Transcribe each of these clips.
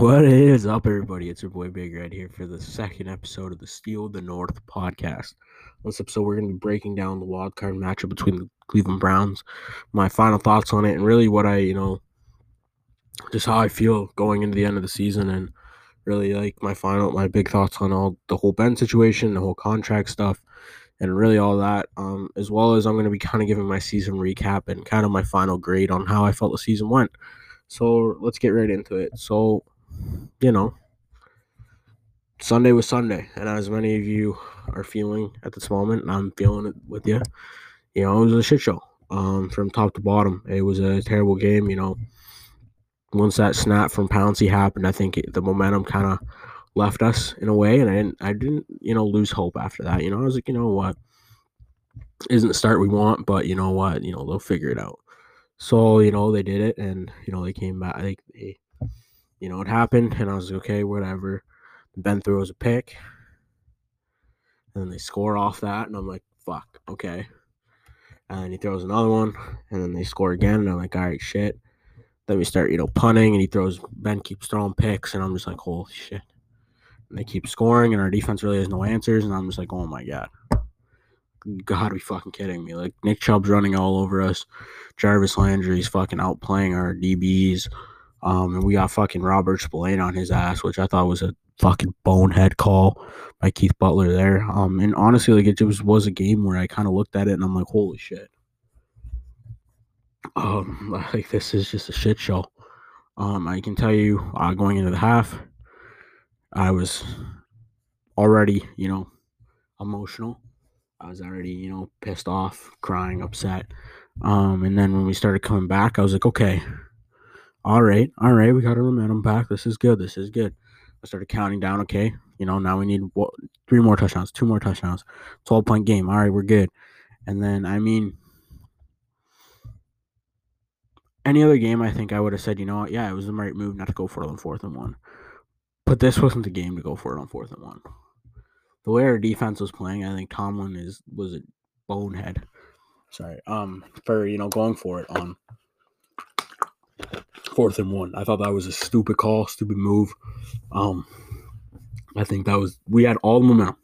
What is up, everybody? It's your boy Big Red here for the second episode of the Steel of the North podcast. This episode, we're going to be breaking down the wild card matchup between the Cleveland Browns, my final thoughts on it, and really what I, you know, just how I feel going into the end of the season, and really like my final, my big thoughts on all the whole Ben situation, the whole contract stuff, and really all that. Um, as well as I'm going to be kind of giving my season recap and kind of my final grade on how I felt the season went. So let's get right into it. So, you know, Sunday was Sunday, and as many of you are feeling at this moment, and I'm feeling it with you, you know, it was a shit show um, from top to bottom. It was a terrible game, you know. Once that snap from Pouncey happened, I think it, the momentum kind of left us in a way, and I didn't, I didn't, you know, lose hope after that. You know, I was like, you know what, isn't the start we want, but you know what, you know, they'll figure it out. So, you know, they did it and, you know, they came back. They, they you know, it happened and I was like, okay, whatever. Ben throws a pick and then they score off that. And I'm like, fuck, okay. And then he throws another one and then they score again. And I'm like, all right, shit. Then we start, you know, punting and he throws, Ben keeps throwing picks. And I'm just like, holy shit. And they keep scoring and our defense really has no answers. And I'm just like, oh my God gotta be fucking kidding me. Like Nick Chubb's running all over us. Jarvis Landry's fucking outplaying our DBs. Um, and we got fucking Robert Spillane on his ass, which I thought was a fucking bonehead call by Keith Butler there. Um, and honestly, like it just was a game where I kind of looked at it and I'm like, holy shit. Um, like this is just a shit show. Um, I can tell you, uh, going into the half, I was already, you know, emotional. I was already, you know, pissed off, crying, upset. Um, and then when we started coming back, I was like, okay, all right, all right, we got our momentum back. This is good. This is good. I started counting down. Okay, you know, now we need what, three more touchdowns, two more touchdowns, 12 point game. All right, we're good. And then, I mean, any other game, I think I would have said, you know what, yeah, it was the right move not to go for it on fourth and one. But this wasn't the game to go for it on fourth and one the way our defense was playing, I think Tomlin is was a bonehead. Sorry, um, for you know going for it on fourth and one. I thought that was a stupid call, stupid move. Um, I think that was we had all the momentum.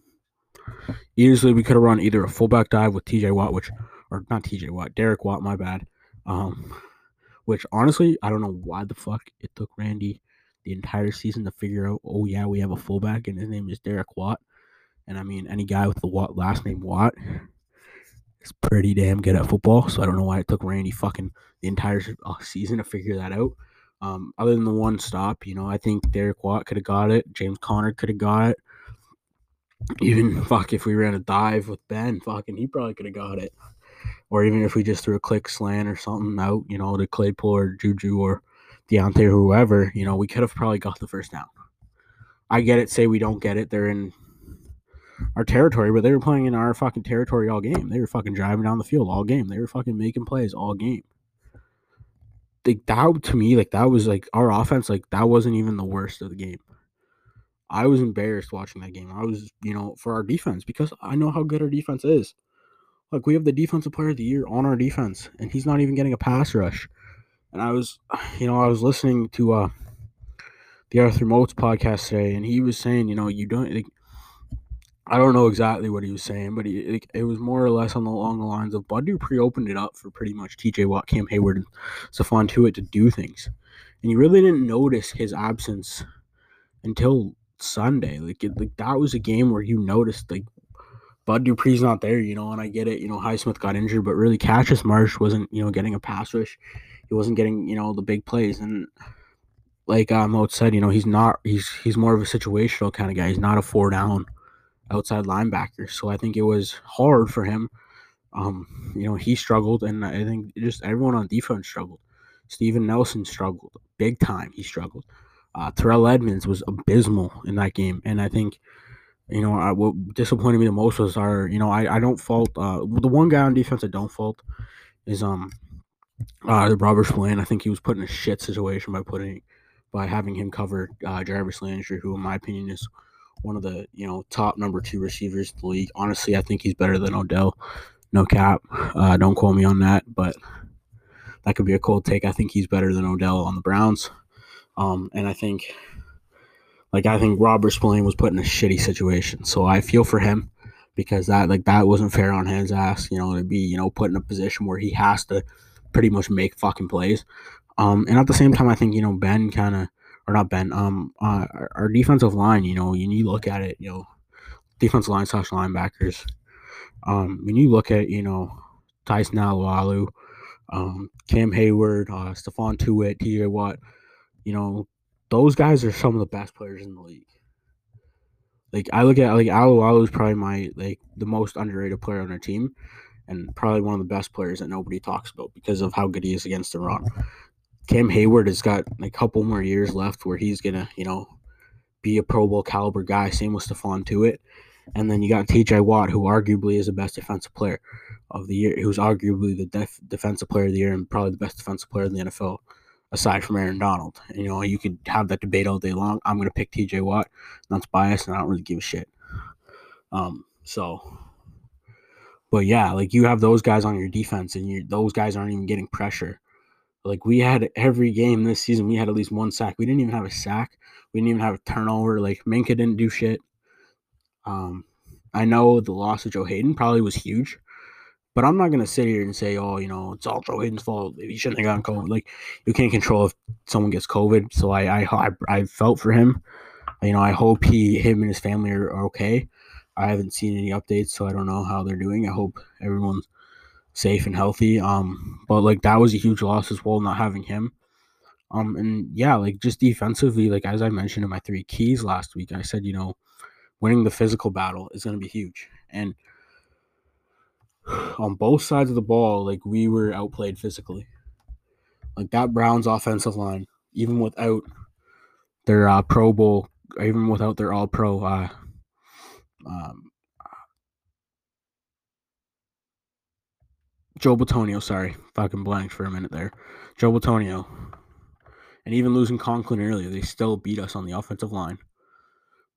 Easily, we could have run either a fullback dive with T.J. Watt, which or not T.J. Watt, Derek Watt. My bad. Um, which honestly, I don't know why the fuck it took Randy the entire season to figure out. Oh yeah, we have a fullback, and his name is Derek Watt. And I mean, any guy with the Watt last name Watt pretty damn good at football. So I don't know why it took Randy fucking the entire uh, season to figure that out. Um, other than the one stop, you know, I think Derek Watt could have got it. James Conner could have got it. Even fuck if we ran a dive with Ben, fucking he probably could have got it. Or even if we just threw a quick slant or something out, you know, to Claypool or Juju or Diontae or whoever, you know, we could have probably got the first down. I get it. Say we don't get it. They're in our territory, but they were playing in our fucking territory all game. They were fucking driving down the field all game. They were fucking making plays all game. Like that to me, like that was like our offense, like that wasn't even the worst of the game. I was embarrassed watching that game. I was, you know, for our defense because I know how good our defense is. Like we have the defensive player of the year on our defense, and he's not even getting a pass rush. And I was, you know, I was listening to uh the Arthur Moats podcast today, and he was saying, you know, you don't like I don't know exactly what he was saying, but he, it, it, was more or less on the along the lines of Bud Dupree opened it up for pretty much TJ Watt, Cam Heyward, and Stephon Tuitt to do things, and you really didn't notice his absence until Sunday. Like, it, like that was a game where you noticed like Bud Dupree's not there, you know, and I get it. You know, Highsmith got injured, but really Cassius Marsh wasn't, you know, getting a pass rush. He wasn't getting, you know, the big plays, and like uh, Moat said, you know, he's not. He's he's more of a situational kind of guy. He's not a four down outside linebacker. So I think it was hard for him. Um, you know, he struggled, and I think just everyone on defense struggled. Steven Nelson struggled big time. He struggled. Uh, Terrell Edmunds was abysmal in that game, and I think, you know, I, what disappointed me the most was our, you know, I, I don't fault uh, the one guy on defense I don't fault is um uh Robert Spillane. I think he was put in a shit situation by putting by having him cover uh, Jarvis Landry, who in my opinion is one of the you know top number two receivers in the league. Honestly, I think he's better than Odell. No cap. Uh, don't quote me on that, but that could be a cold take. I think he's better than Odell on the Browns. Um, and I think like I think Robert Spillane was put in a shitty situation. So I feel for him because that like that wasn't fair on his ass, you know, to be, you know, put in a position where he has to pretty much make fucking plays. Um and at the same time I think, you know, Ben kind of or not Ben, um uh, our defensive line, you know, you, you look at it, you know, defensive line slash linebackers. Um when you look at, you know, Tyson Alualu, um, Cam Heyward, uh, Stephon Tuitt, TJ Watt, you know, those guys are some of the best players in the league. Like I look at like Alualu is probably my like the most underrated player on our team, and probably one of the best players that nobody talks about because of how good he is against the run. Cam Heyward has got a couple more years left where he's gonna you know be a Pro Bowl caliber guy. Same with Stephon Tuitt, and then you got T.J. Watt, who arguably is the best defensive player of the year, who's arguably the def- defensive player of the year and probably the best defensive player in the NFL aside from Aaron Donald. You know, you could have that debate all day long. I'm going to pick TJ Watt. That's biased, and I don't really give a shit. Um, so, but yeah, like you have those guys on your defense, and you those guys aren't even getting pressure. Like we had every game this season, we had at least one sack. We didn't even have a sack. We didn't even have a turnover. Like Minkah didn't do shit. Um, I know the loss of Joe Haden probably was huge. But I'm not gonna sit here and say, oh, you know, it's all Joe Haden's fault. He shouldn't have gotten COVID. Like you can't control if someone gets COVID. So I I I, felt for him. You know, I hope he him and his family are, are okay. I haven't seen any updates, so I don't know how they're doing. I hope everyone's safe and healthy. Um, but like that was a huge loss as well, not having him. Um, and yeah, like just defensively, like as I mentioned in my three keys last week, I said, you know, winning the physical battle is going to be huge. And on both sides of the ball, like we were outplayed physically. Like that Browns offensive line, even without their uh, Pro Bowl, even without their All Pro, uh, um, Joe Bitonio, sorry, fucking blanked for a minute there. Joe Bitonio, and even losing Conklin earlier, they still beat us on the offensive line.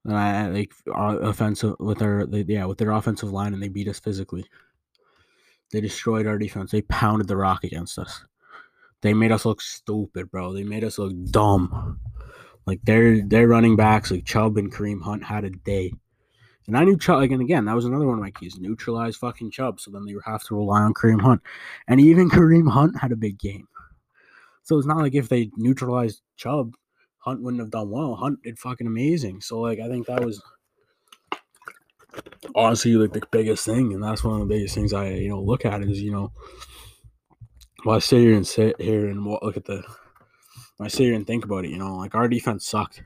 And I like offensive with their yeah with their offensive line, and they beat us physically. They destroyed our defense. They pounded the rock against us. They made us look stupid, bro. They made us look dumb. Like their their running backs, like Chubb and Kareem Hunt, had a day. And I knew Chubb again. Again, that was another one of my keys: neutralize fucking Chubb. So then they have to rely on Kareem Hunt, and even Kareem Hunt had a big game. So it's not like if they neutralized Chubb, Hunt wouldn't have done well. Hunt did fucking amazing. So like I think that was honestly like the biggest thing, and that's one of the biggest things I you know look at is you know while I sit here and sit here and look at the I sit here and think about it, you know, like our defense sucked.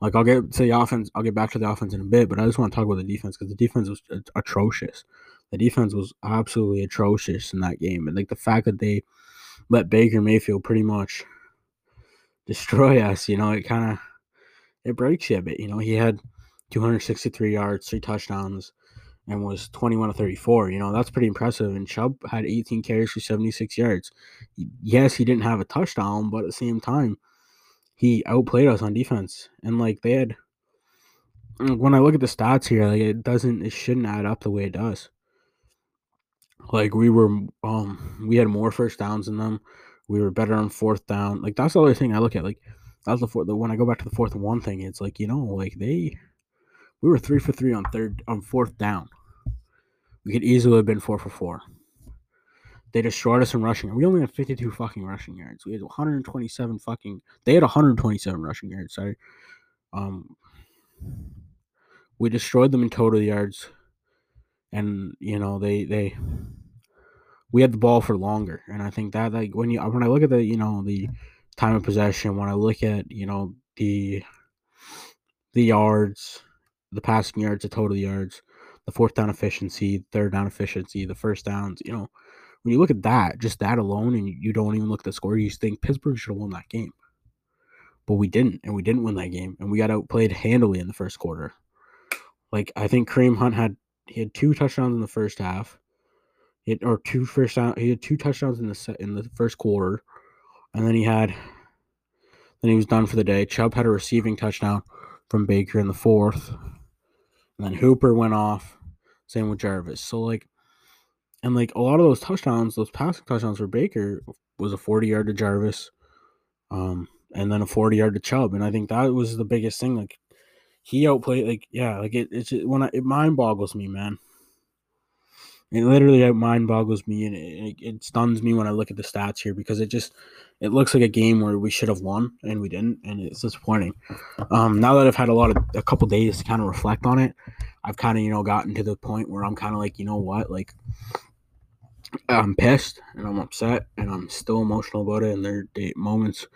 Like I'll get to the offense, I'll get back to the offense in a bit, but I just want to talk about the defense because the defense was uh, atrocious. The defense was absolutely atrocious in that game, and like the fact that they let Baker Mayfield pretty much destroy us, you know, it kind of it breaks you a bit. You know, he had 263 yards, three touchdowns, and was 21 to 34. You know, that's pretty impressive. And Chubb had 18 carries for 76 yards. Yes, he didn't have a touchdown, but at the same time, he outplayed us on defense. And like they had, when I look at the stats here, like it doesn't, it shouldn't add up the way it does. Like we were, um, we had more first downs than them. We were better on fourth down. Like that's the other thing I look at. Like that's the fourth. When I go back to the fourth one thing, it's like you know, like they we were three for three on third on fourth down. We could easily have been four for four. They destroyed us in rushing. We only had 52 fucking rushing yards. We had 127 fucking. They had 127 rushing yards. Sorry. Um, we destroyed them in total yards, and you know they they we had the ball for longer, and I think that like when you when I look at the you know the time of possession, when I look at you know the the yards, the passing yards, the total yards, the fourth down efficiency, third down efficiency, the first downs. You know, when you look at that, just that alone, and you don't even look at the score, you think Pittsburgh should have won that game. But we didn't, and we didn't win that game, and we got outplayed handily in the first quarter. Like I think Kareem Hunt had he had two touchdowns in the first half, he or two first down. He had two touchdowns in the set, in the first quarter, and then he had then he was done for the day. Chubb had a receiving touchdown from Baker in the fourth. And then Hooper went off. Same with Jarvis. So like, and like a lot of those touchdowns, those passing touchdowns for Baker was a 40 yard to Jarvis, um, and then a 40 yard to Chubb. And I think that was the biggest thing. Like he outplayed like yeah, like it it's when I, it mind boggles me, man. It literally mind boggles me and it, it, stuns me when I look at the stats here because it just it looks like a game where we should have won and we didn't, and it's disappointing. Um, now that I've had a lot of a couple days to kind of reflect on it, I've kind of you know gotten to the point where I'm kind of like, you know what, like I'm pissed and I'm upset and I'm still emotional about it. And there are moments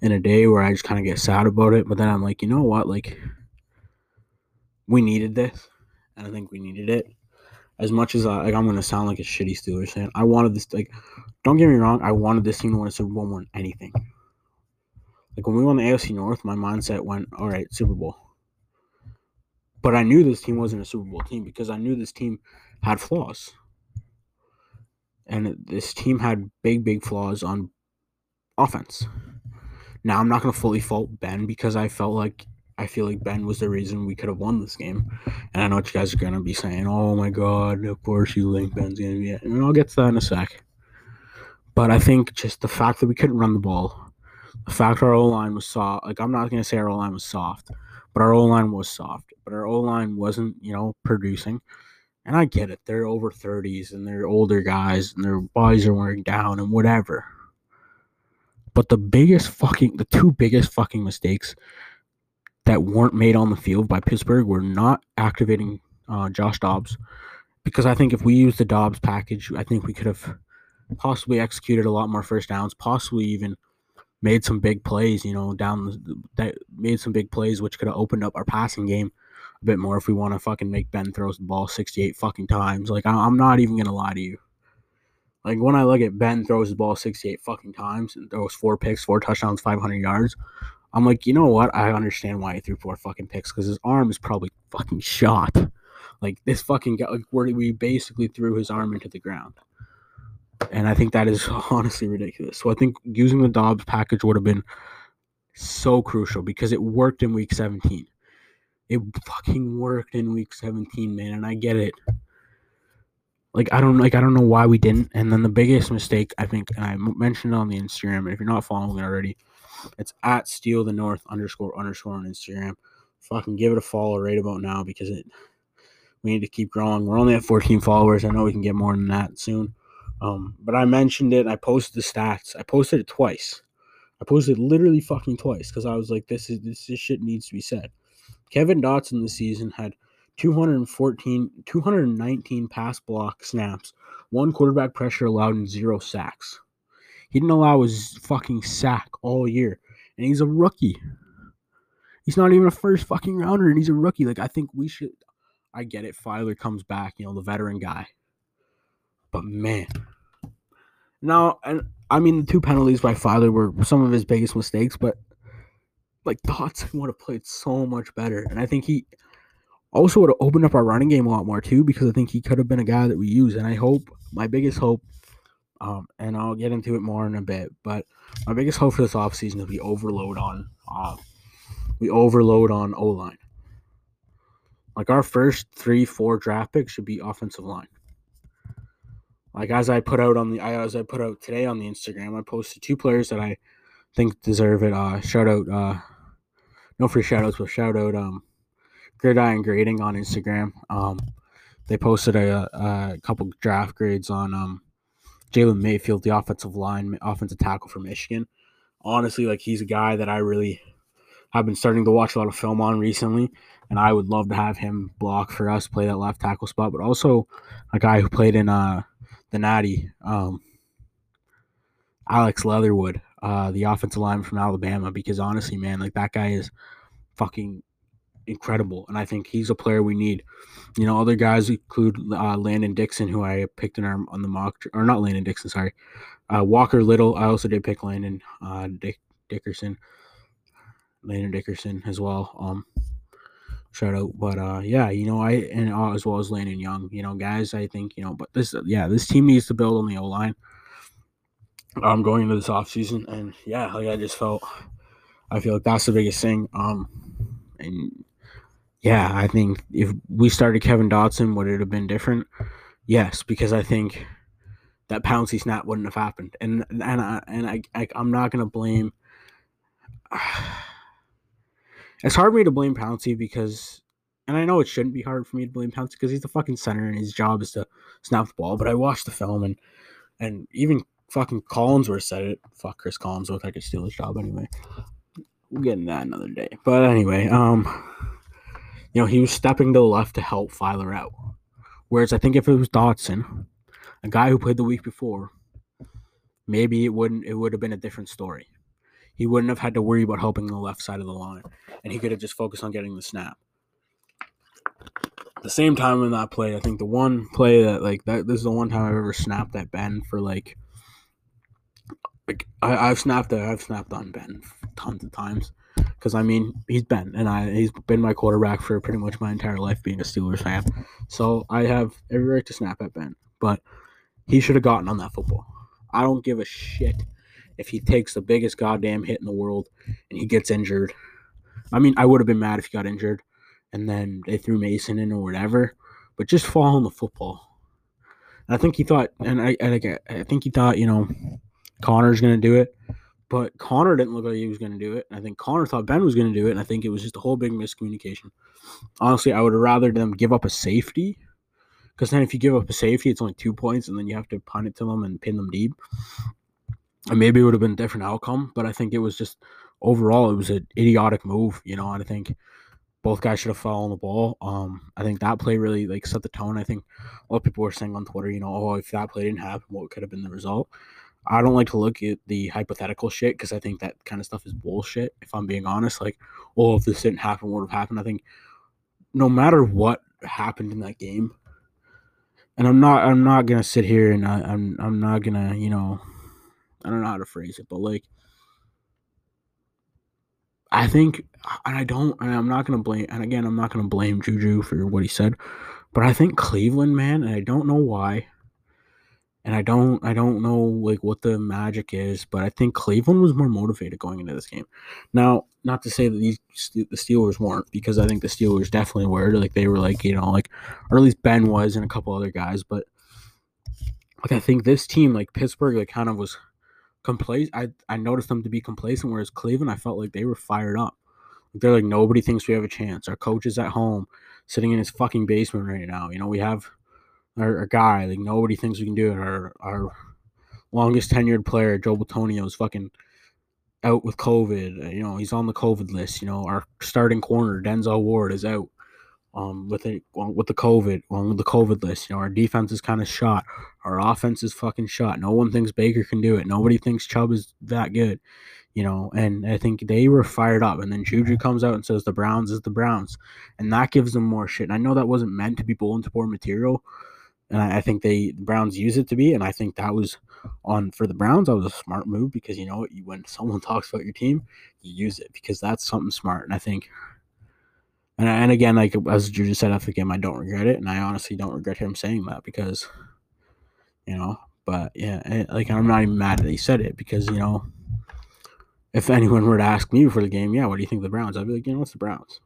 in a day where I just kind of get sad about it, but then I'm like, you know what, like we needed this, and I think we needed it as much as uh, like I'm gonna sound like a shitty Steelers fan, I wanted this like don't get me wrong, I wanted this team to win a Super Bowl more than anything. Like when we won the AFC North, my mindset went, all right, Super Bowl. But I knew this team wasn't a Super Bowl team because I knew this team had flaws. And this team had big, big flaws on offense. Now I'm not gonna fully fault Ben because I felt like I feel like Ben was the reason we could have won this game. And I know what you guys are gonna be saying, "Oh my God, of course you think Ben's gonna be it," and I'll get to that in a sec. But I think just the fact that we couldn't run the ball, the fact our O line was soft. Like I'm not gonna say our O line was soft, but our O line was soft. But our O line wasn't, you know, producing. And I get it; they're over 30s and they're older guys and their bodies are wearing down and whatever. But the biggest fucking, the two biggest fucking mistakes that weren't made on the field by Pittsburgh were not activating uh, Josh Dobbs because I think if we used the Dobbs package, I think we could have possibly executed a lot more first downs, possibly even made some big plays, you know, down the, that made some big plays, which could have opened up our passing game a bit more if we want to fucking make Ben throws the ball 68 fucking times. Like, I'm not even going to lie to you. Like, when I look at Ben throws the ball 68 fucking times and throws four picks, four touchdowns, 500 yards, I'm like, you know what? I understand why he threw four fucking picks because his arm is probably fucking shot. Like this fucking guy, like where we basically threw his arm into the ground, and I think that is honestly ridiculous. So I think using the Dobbs package would have been so crucial because it worked in week 17. It fucking worked in week 17, man, and I get it. Like I don't like I don't know why we didn't. And then the biggest mistake I think, and I mentioned it on the Instagram, if you're not following already, it's at Steal the North underscore underscore on Instagram. Fucking give it a follow right about now because it we need to keep growing. We're only at 14 followers. I know we can get more than that soon. Um, but I mentioned it. I posted the stats. I posted it twice. I posted literally fucking twice because I was like, this is this, this shit needs to be said. Kevin Dotson this season had 214, 219 pass block snaps, one quarterback pressure allowed, and zero sacks. He didn't allow his fucking sack all year. And he's a rookie. He's not even a first fucking rounder, and he's a rookie. Like, I think we should. I get it. Feiler comes back, you know, the veteran guy. But man. Now, and I mean, the two penalties by Feiler were some of his biggest mistakes, but like Dotson would have played so much better. And I think he also would have opened up our running game a lot more too, because I think he could have been a guy that we use. And I hope, my biggest hope um, and I'll get into it more in a bit. But my biggest hope for this offseason is we overload on uh, we overload on O line. Like our first three, four draft picks should be offensive line. Like as I put out on the as I put out today on the Instagram, I posted two players that I think deserve it. Uh, shout out, uh, no free shout outs, but shout out um, Gridiron Grading on Instagram. Um, they posted a, a couple draft grades on um, Jalen Mayfield, the offensive line, offensive tackle from Michigan. Honestly, like he's a guy that I really have been starting to watch a lot of film on recently, and I would love to have him block for us, play that left tackle spot. But also a guy who played in uh, the Natty, um, Alex Leatherwood, uh, the offensive line from Alabama. Because honestly, man, like that guy is fucking incredible, and I think he's a player we need. You know, other guys include uh, Landon Dixon, who I picked in our on the mock, or not Landon Dixon, sorry, uh, Walker Little. I also did pick Landon uh, Dick, Dickerson, Landon Dickerson as well. Um, shout out, but uh, yeah, you know, I and uh, as well as Landon Young. You know, guys, I think you know, but this, yeah, this team needs to build on the O line. Um, going into this offseason, and yeah, like I just felt, I feel like that's the biggest thing. Um, and yeah, I think if we started Kevin Dotson, would it have been different? Yes, because I think that Pouncey snap wouldn't have happened, and and I and I, I am not gonna blame. it's hard for me to blame Pouncey because, and I know it shouldn't be hard for me to blame Pouncey because he's the fucking center and his job is to snap the ball. But I watched the film and and even fucking Collinsworth said it. Fuck Chris Collinsworth, I could steal his job anyway. We'll get into that another day. But anyway, um, you know, he was stepping to the left to help Feiler out. Whereas I think if it was Dotson, a guy who played the week before, maybe it wouldn't it would have been a different story. He wouldn't have had to worry about helping the left side of the line, and he could have just focused on getting the snap. The same time in that play, I think the one play that like that this is the one time I've ever snapped at Ben for like like I, have snapped at, I've snapped on Ben tons of times because I mean he's Ben and I he's been my quarterback for pretty much my entire life being a Steelers fan, so I have every right to snap at Ben, but he should have gotten on that football. I don't give a shit if he takes the biggest goddamn hit in the world and he gets injured. I mean, I would have been mad if he got injured and then they threw Mason in or whatever, but just fall on the football. And I think he thought, and I, I, I think he thought, you know, Conner's going to do it, but Conner didn't look like he was going to do it. I think Connor thought Ben was going to do it, and I think it was just a whole big miscommunication. Honestly, I would have rather them give up a safety because then if you give up a safety, it's only two points, and then you have to punt it to them and pin them deep and maybe it would have been a different outcome. But I think it was just overall it was an idiotic move, you know. And I think both guys should have fallen the ball. Um, I think that play really like set the tone. I think a lot of people were saying on Twitter, you know, oh, if that play didn't happen, what could have been the result? I don't like to look at the hypothetical shit because I think that kind of stuff is bullshit. If I'm being honest, like, oh, if this didn't happen, what would have happened? I think no matter what happened in that game, and I'm not, I'm not gonna sit here and I, I'm, I'm not gonna, you know, I don't know how to phrase it, but like I think, and I don't, and I'm not gonna blame, and again, I'm not gonna blame Juju for what he said, but I think Cleveland, man, and I don't know why, and I don't, I don't know like what the magic is, but I think Cleveland was more motivated going into this game. Now, not to say that these the Steelers weren't, because I think the Steelers definitely were. Like they were, like you know, like or at least Ben was, and a couple other guys, but like I think this team, like Pittsburgh, like kind of was complacent. I I noticed them to be complacent, whereas Cleveland, I felt like they were fired up. They're like nobody thinks we have a chance. Our coach is at home, sitting in his fucking basement right now. You know we have our, our guy like nobody thinks we can do it. Our our longest tenured player Joe Bitonio is fucking out with COVID. You know he's on the COVID list. You know our starting corner Denzel Ward is out um, with it with the COVID, on with the COVID list. You know, our defense is kind of shot. Our offense is fucking shot. No one thinks Baker can do it. Nobody thinks Chubb is that good. You know, and I think they were fired up. And then Juju comes out and says the Browns is the Browns, and that gives them more shit. And I know that wasn't meant to be bulletin board material, and I, I think they the Browns use it to be. And I think that was on for the Browns. That was a smart move because you know when someone talks about your team, you use it because that's something smart. And I think and, and again, like as Juju said after the game, I don't regret it, and I honestly don't regret him saying that because, you know, but yeah, it, like I'm not even mad that he said it because you know, if anyone were to ask me before the game, yeah, what do you think of the Browns? I'd be like, you know, it's the Browns.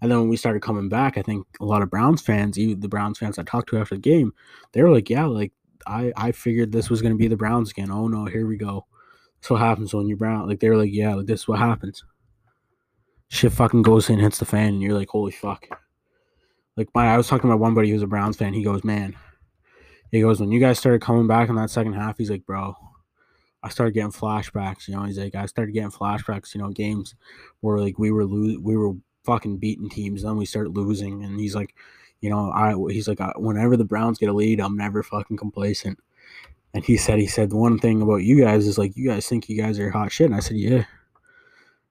And then when we started coming back, I think a lot of Browns fans, even the Browns fans I talked to after the game, they were like, yeah, like I I figured this was gonna be the Browns again. Oh no, here we go. That's what happens when you're Brown. Like they were like, yeah, like this is what happens shit fucking goes in, hits the fan, and you're like, holy fuck. Like my, I was talking to my one buddy who's a Browns fan. He goes, man, he goes, when you guys started coming back in that second half, he's like, bro, I started getting flashbacks. You know, he's like, I started getting flashbacks. You know, games where like we were lo- we were fucking beating teams, then we start losing, and he's like, you know, I he's like, whenever the Browns get a lead, I'm never fucking complacent. And he said, he said the one thing about you guys is like, you guys think you guys are hot shit. And I said, yeah.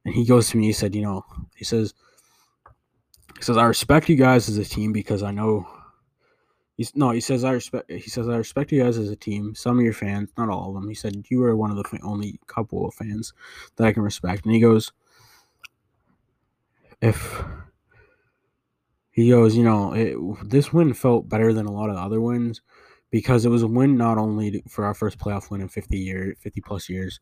And he goes to me, he said, you know, he says, he says, I respect you guys as a team because I know he's no, he says I respect he says I respect you guys as a team. Some of your fans, not all of them. He said you are one of the only couple of fans that I can respect. And he goes, if he goes, you know, it, this win felt better than a lot of other wins because it was a win not only for our first playoff win in 50 years, 50 plus years,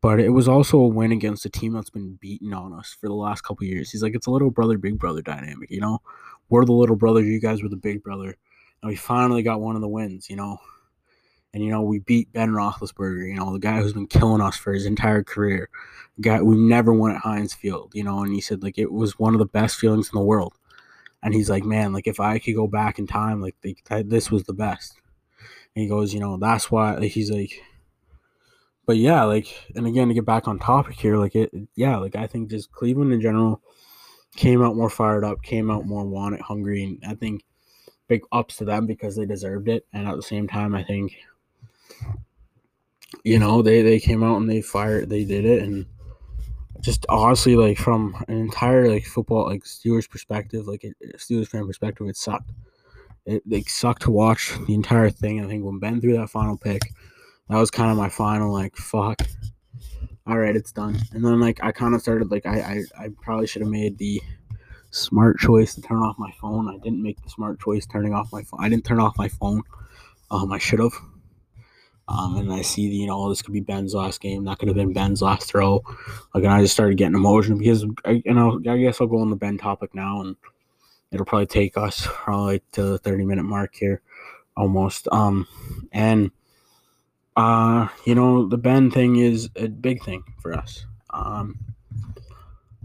but it was also a win against a team that's been beaten on us for the last couple years. He's like, it's a little brother, big brother dynamic, you know? We're the little brother, you guys were the big brother. And we finally got one of the wins, you know? And you know, we beat Ben Roethlisberger, you know, the guy who's been killing us for his entire career. Guy we never won at Heinz Field, you know, and he said like it was one of the best feelings in the world. And he's like, man, like if I could go back in time, like this was the best. And he goes, you know, that's why like, he's like, but yeah, like, and again to get back on topic here, like it, yeah, like I think just Cleveland in general came out more fired up, came out more wanted, hungry, and I think big ups to them because they deserved it. And at the same time, I think you know they they came out and they fired, they did it, and just honestly, like from an entire like football like Steelers perspective, like a Steelers fan perspective, it sucked. It like sucked to watch the entire thing. I think when Ben threw that final pick, that was kind of my final like fuck. All right, it's done. And then like I kind of started like I I, I probably should have made the smart choice to turn off my phone. I didn't make the smart choice turning off my phone. I didn't turn off my phone. Um, I should have. Um, and I see, you know, this could be Ben's last game. That could have been Ben's last throw. Like, and I just started getting emotional because, I, you I guess I'll go on the Ben topic now, and it'll probably take us probably to the thirty minute mark here, almost. Um, and uh, you know, the Ben thing is a big thing for us. Um,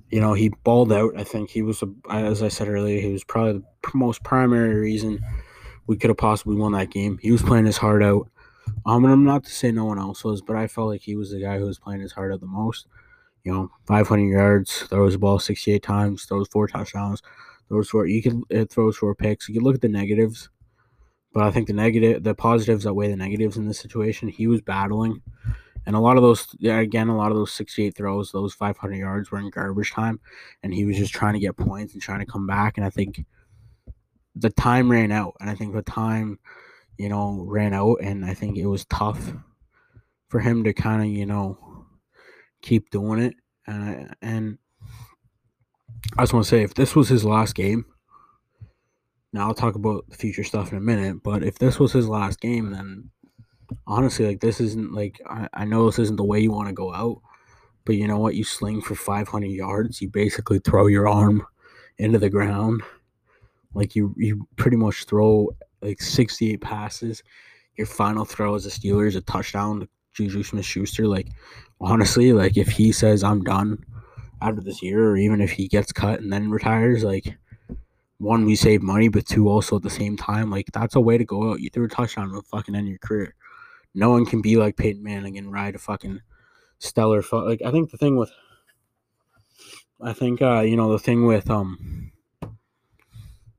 you know, he balled out. I think he was, as I said earlier, he was probably the most primary reason we could have possibly won that game. He was playing his heart out. Um, and I'm not to say no one else was, but I felt like he was the guy who was playing his heart out the most. You know, 500 yards, throws the ball 68 times, throws four touchdowns, throws four. You can it throws four picks. You can look at the negatives, but I think the negative, the positives outweigh the negatives in this situation. He was battling, and a lot of those, again, a lot of those 68 throws, those 500 yards were in garbage time, and he was just trying to get points and trying to come back. And I think the time ran out, and I think the time you know, ran out, and I think it was tough for him to kind of, you know, keep doing it. And and I just want to say, if this was his last game, now I'll talk about the future stuff in a minute. But if this was his last game, then honestly, like this isn't like I, I know this isn't the way you want to go out, but you know what? You sling for 500 yards. You basically throw your arm into the ground. Like you, you pretty much throw like 68 passes. Your final throw as a Steelers, a touchdown to Juju Smith Schuster. Like, honestly, like if he says I'm done after this year, or even if he gets cut and then retires, like one, we save money, but two, also at the same time, like that's a way to go out. You threw a touchdown to fucking end your career. No one can be like Peyton Manning and ride a fucking stellar. Fu- like I think the thing with, I think uh you know the thing with um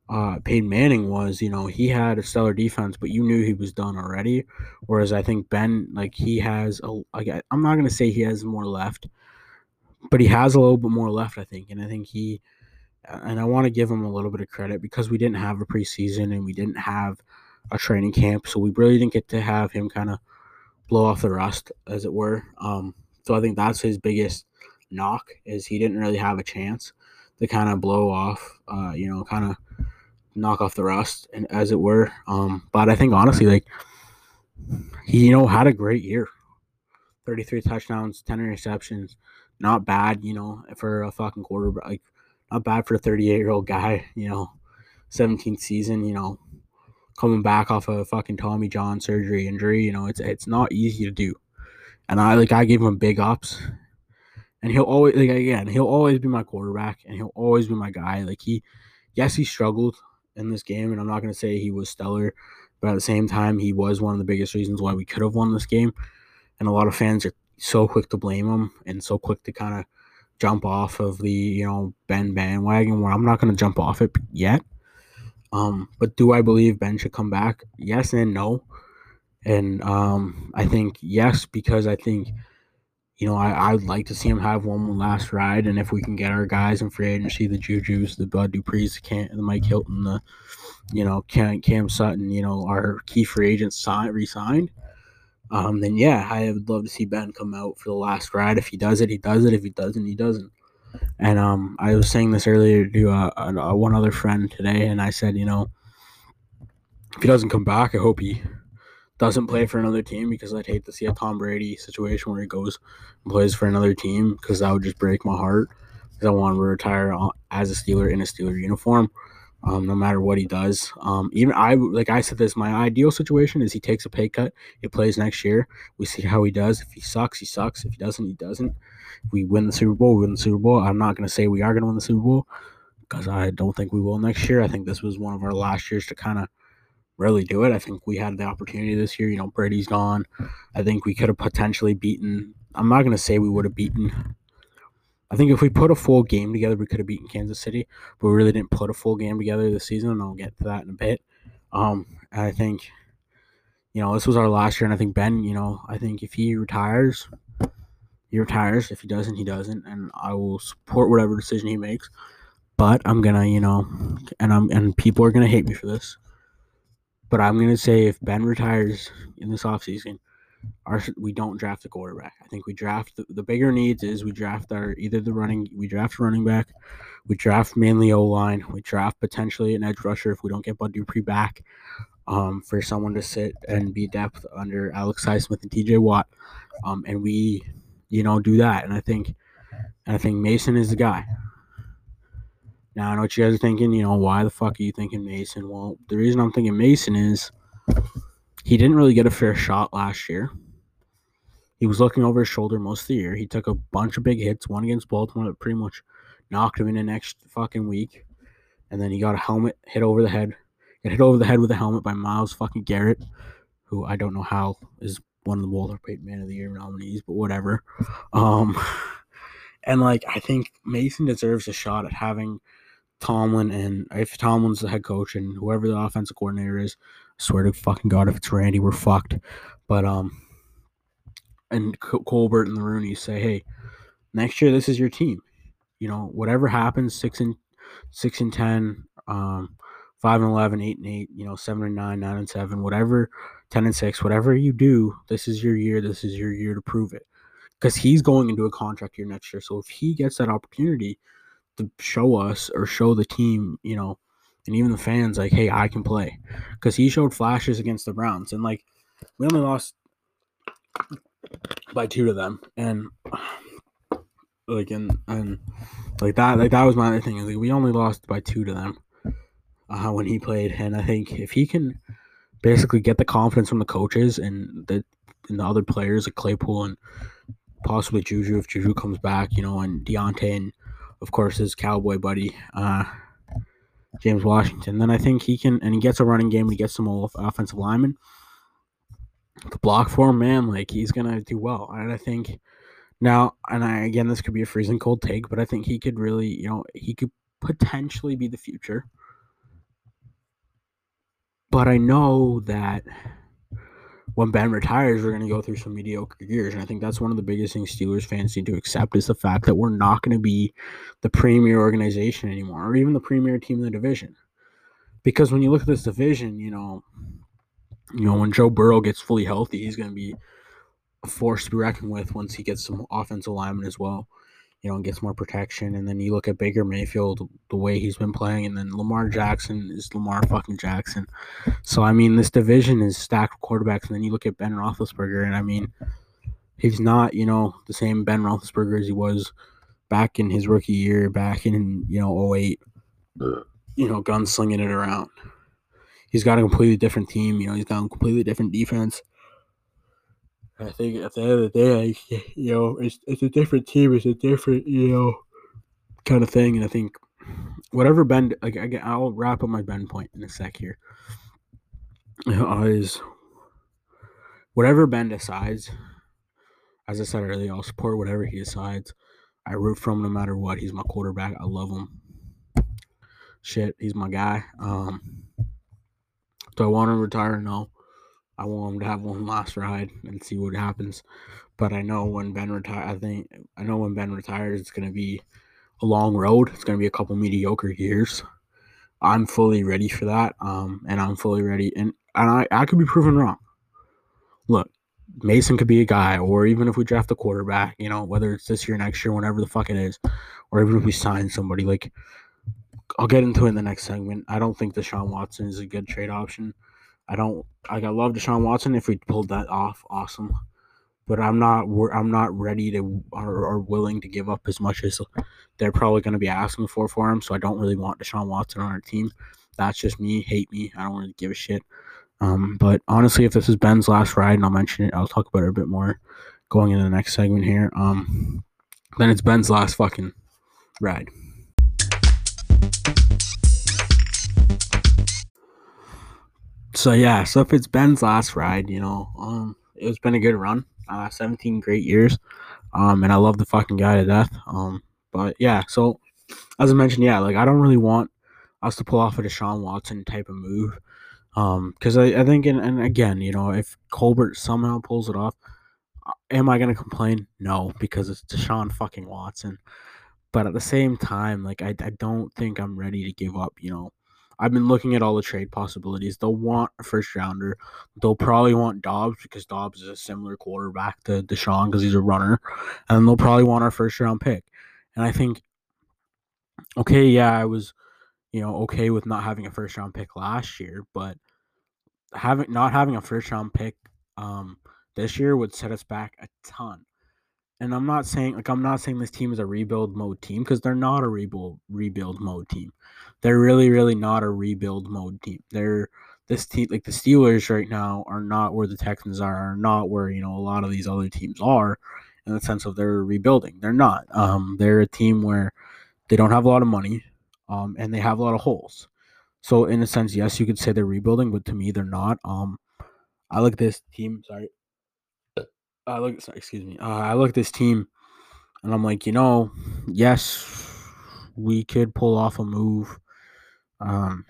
uh, Peyton Manning was, you know, he had a stellar defense, but you knew he was done already. Whereas I think Ben, like, he has a, I'm not going to say he has more left, but he has a little bit more left, I think. And I think he, and I want to give him a little bit of credit because we didn't have a preseason and we didn't have a training camp. So we really didn't get to have him kind of blow off the rust, as it were. Um, so I think that's his biggest knock is he didn't really have a chance to kind of blow off, uh, you know, kind of knock off the rust, and as it were. Um, but I think honestly, like he, you know, had a great year. 33 touchdowns, 10 interceptions. Not bad, you know, for a fucking quarterback. Like, not bad for a 38 year old guy, you know, 17th season, you know, coming back off a fucking Tommy John surgery injury. You know, it's it's not easy to do. And I like I gave him big ups. And he'll always like again, he'll always be my quarterback and he'll always be my guy. Like he yes, he struggled in this game, and I'm not going to say he was stellar, but at the same time, he was one of the biggest reasons why we could have won this game. And a lot of fans are so quick to blame him and so quick to kind of jump off of the you know Ben bandwagon. Where I'm not going to jump off it yet. Um, but do I believe Ben should come back? Yes and no. And um, I think yes because I think you know, I, I'd like to see him have one last ride, and if we can get our guys in free agency, the Juju's, the Bud Dupree's, the, Cam, the Mike Hilton, the you know Cam, Cam Sutton, you know, our key free agents signed, re-signed, um, then yeah, I would love to see Ben come out for the last ride. If he does it, he does it. If he doesn't, he doesn't. And um, I was saying this earlier to uh, uh, one other friend today, and I said, you know, if he doesn't come back, I hope he doesn't play for another team because I'd hate to see a Tom Brady situation where he goes and plays for another team because that would just break my heart because I want to retire as a Steeler in a Steeler uniform. Um, no matter what he does. Um, even I like I said this, my ideal situation is he takes a pay cut, he plays next year. We see how he does. If he sucks, he sucks. If he doesn't, he doesn't. If we win the Super Bowl, we win the Super Bowl. I'm not gonna say we are gonna win the Super Bowl because I don't think we will next year. I think this was one of our last years to kind of really do it. I think we had the opportunity this year. You know, Brady's gone. I think we could have potentially beaten. I'm not gonna say we would have beaten I think if we put a full game together, we could have beaten Kansas City, but we really didn't put a full game together this season, and I'll get to that in a bit. Um, I think, you know, this was our last year, and I think Ben, you know, I think if he retires, he retires. If he doesn't, he doesn't, and I will support whatever decision he makes. But I'm gonna, you know, and I'm and people are gonna hate me for this, but I'm gonna say if Ben retires in this offseason, our we don't draft a quarterback. I think we draft the, the bigger needs is we draft our either the running we draft running back, we draft mainly O line, we draft potentially an edge rusher if we don't get Bud Dupree back, um, for someone to sit and be depth under Alex Highsmith and T.J. Watt, um, and we, you know, do that. And I think, and I think Mason is the guy. Now I know what you guys are thinking. You know, why the fuck are you thinking Mason? Well, the reason I'm thinking Mason is he didn't really get a fair shot last year. He was looking over his shoulder most of the year. He took a bunch of big hits, one against Baltimore that pretty much knocked him in the next fucking week. And then he got a helmet hit over the head. Got hit over the head with a helmet by Myles fucking Garrett, who I don't know how is one of the Walter Payton Man of the Year nominees, but whatever. Um, and like I think Mason deserves a shot at having Tomlin and if Tomlin's the head coach and whoever the offensive coordinator is, swear to fucking God, if it's Randy, we're fucked. But um, and Colbert and the Rooney say, hey, next year this is your team. You know, whatever happens, six and six and ten, um, five and 11, 8 and eight, you know, seven and nine, nine and seven, whatever, ten and six, whatever you do, this is your year. This is your year to prove it. Because he's going into a contract year next year. So if he gets that opportunity to show us or show the team, you know, and even the fans like, hey, I can play, because he showed flashes against the Browns, and like we only lost by two to them, and like and and like that, like that was my other thing. Is, Like we only lost by two to them uh, when he played, and I think if he can basically get the confidence from the coaches and the and the other players like Claypool and possibly Juju if Juju comes back, you know, and Diontae and of course his cowboy buddy. Uh, James Washington. Then I think he can, and he gets a running game. And he gets some offensive linemen. The block for him, man, like he's gonna do well. And I think now, and I again, this could be a freezing cold take, but I think he could really, you know, he could potentially be the future. But I know that when Ben retires, we're going to go through some mediocre years. And I think that's one of the biggest things Steelers fans need to accept is the fact that we're not going to be the premier organization anymore, or even the premier team in the division. Because when you look at this division, you know, you know, when Joe Burrow gets fully healthy, he's going to be a force to be reckoned with once he gets some offensive linemen as well you know, gets more protection. And then you look at Baker Mayfield, the way he's been playing, and then Lamar Jackson is Lamar fucking Jackson. So I mean, this division is stacked with quarterbacks. And then you look at Ben Roethlisberger, and I mean, he's not you know the same Ben Roethlisberger as he was back in his rookie year, back in you know 08, you know, gunslinging it around. He's got a completely different team. You know, he's got a completely different defense. I think at the end of the day, I, you know, it's it's a different team. It's a different, you know, kind of thing. And I think whatever Ben, like I, I'll wrap up my Ben point in a sec here. Uh, whatever Ben decides. As I said earlier, I'll support whatever he decides. I root for him no matter what. He's my quarterback. I love him. Shit, he's my guy. Um, do I want him to retire? No. I want him to have one last ride and see what happens. But I know when Ben retire, I think I know when Ben retires, it's gonna be a long road. It's gonna be a couple mediocre years. I'm fully ready for that, um, and I'm fully ready, and and I, I could be proven wrong. Look, Mason could be a guy, or even if we draft a quarterback, you know, whether it's this year, next year, whenever the fuck it is, or even if we sign somebody, like I'll get into it in the next segment. I don't think Deshaun Watson is a good trade option. I don't. Like, I love Deshaun Watson. If we pulled that off, awesome. but I'm not I'm not ready to or, or willing to give up as much as they're probably going to be asking for for him. So I don't really want Deshaun Watson on our team. That's just me. Hate me. I don't really give a shit. Um, but honestly, if this is Ben's last ride, and I'll mention it, I'll talk about it a bit more going into the next segment here. Um, then it's Ben's last fucking ride. So yeah, so if it's Ben's last ride, you know, um, it's been a good run. Uh, 17 great years. Um, and I love the fucking guy to death. Um, but yeah, so as I mentioned, yeah, like I don't really want us to pull off a Deshaun Watson type of move. Um, because I, I think, and, and again, you know, if Colbert somehow pulls it off, uh, am I gonna complain? No, because it's Deshaun fucking Watson. But at the same time, like I, I don't think I'm ready to give up, you know, I've been looking at all the trade possibilities. They'll want a first rounder. They'll probably want Dobbs because Dobbs is a similar quarterback to Deshaun because he's a runner. And they'll probably want our first round pick. And I think, okay, yeah, I was, you know, okay with not having a first round pick last year, but having not having a first round pick um, this year would set us back a ton and I'm not saying like I'm not saying this team is a rebuild mode team because they're not a rebuild rebuild mode team. They're really really not a rebuild mode team. They're this team like the Steelers right now are not where the Texans are, are not where you know a lot of these other teams are in the sense of they're rebuilding. They're not. Um, they're a team where they don't have a lot of money, um, and they have a lot of holes. So in a sense, yes, you could say they're rebuilding, but to me, they're not. Um, I at this team. Sorry, I look sorry, excuse me. Uh, I look at this team and I'm like, you know, yes, we could pull off a move um,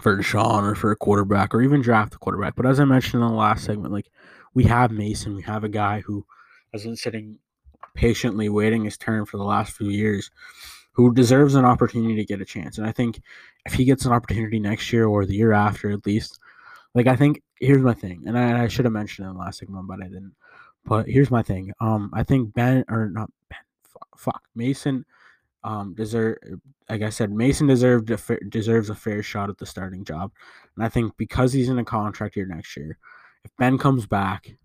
for Deshaun or for a quarterback or even draft a quarterback. But as I mentioned in the last segment, like we have Mason, we have a guy who has been sitting patiently waiting his turn for the last few years, who deserves an opportunity to get a chance. And I think if he gets an opportunity next year or the year after, at least, like I think here's my thing, and I, I should have mentioned in the last segment, but I didn't. But here's my thing. Um, I think Ben or not Ben, fuck, Mason, um, deserve. Like I said, Mason deserved a fa- deserves a fair shot at the starting job, and I think because he's in a contract year next year, if Ben comes back,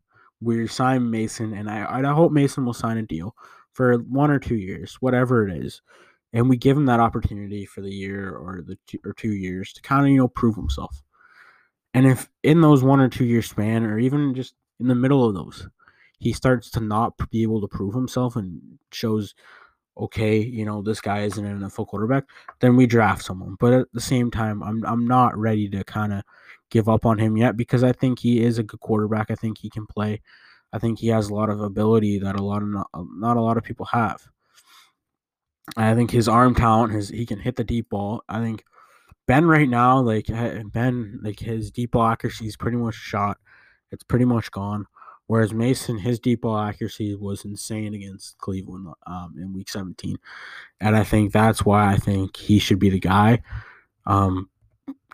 we sign Mason, and I I hope Mason will sign a deal for one or two years, whatever it is, and we give him that opportunity for the year or the two, or two years to kind of you know prove himself. And if in those one or two year span, or even just in the middle of those, he starts to not be able to prove himself and shows okay, you know, this guy isn't an NFL quarterback, then we draft someone. But at the same time, I'm I'm not ready to kind of give up on him yet because I think he is a good quarterback. I think he can play. I think he has a lot of ability that a lot of not, not a lot of people have. I think his arm talent, his he can hit the deep ball. I think Ben right now, like eh, Ben, like his deep ball accuracy is pretty much shot. It's pretty much gone. Whereas Mason, his deep ball accuracy was insane against Cleveland um, in Week 17, and I think that's why I think he should be the guy. Um,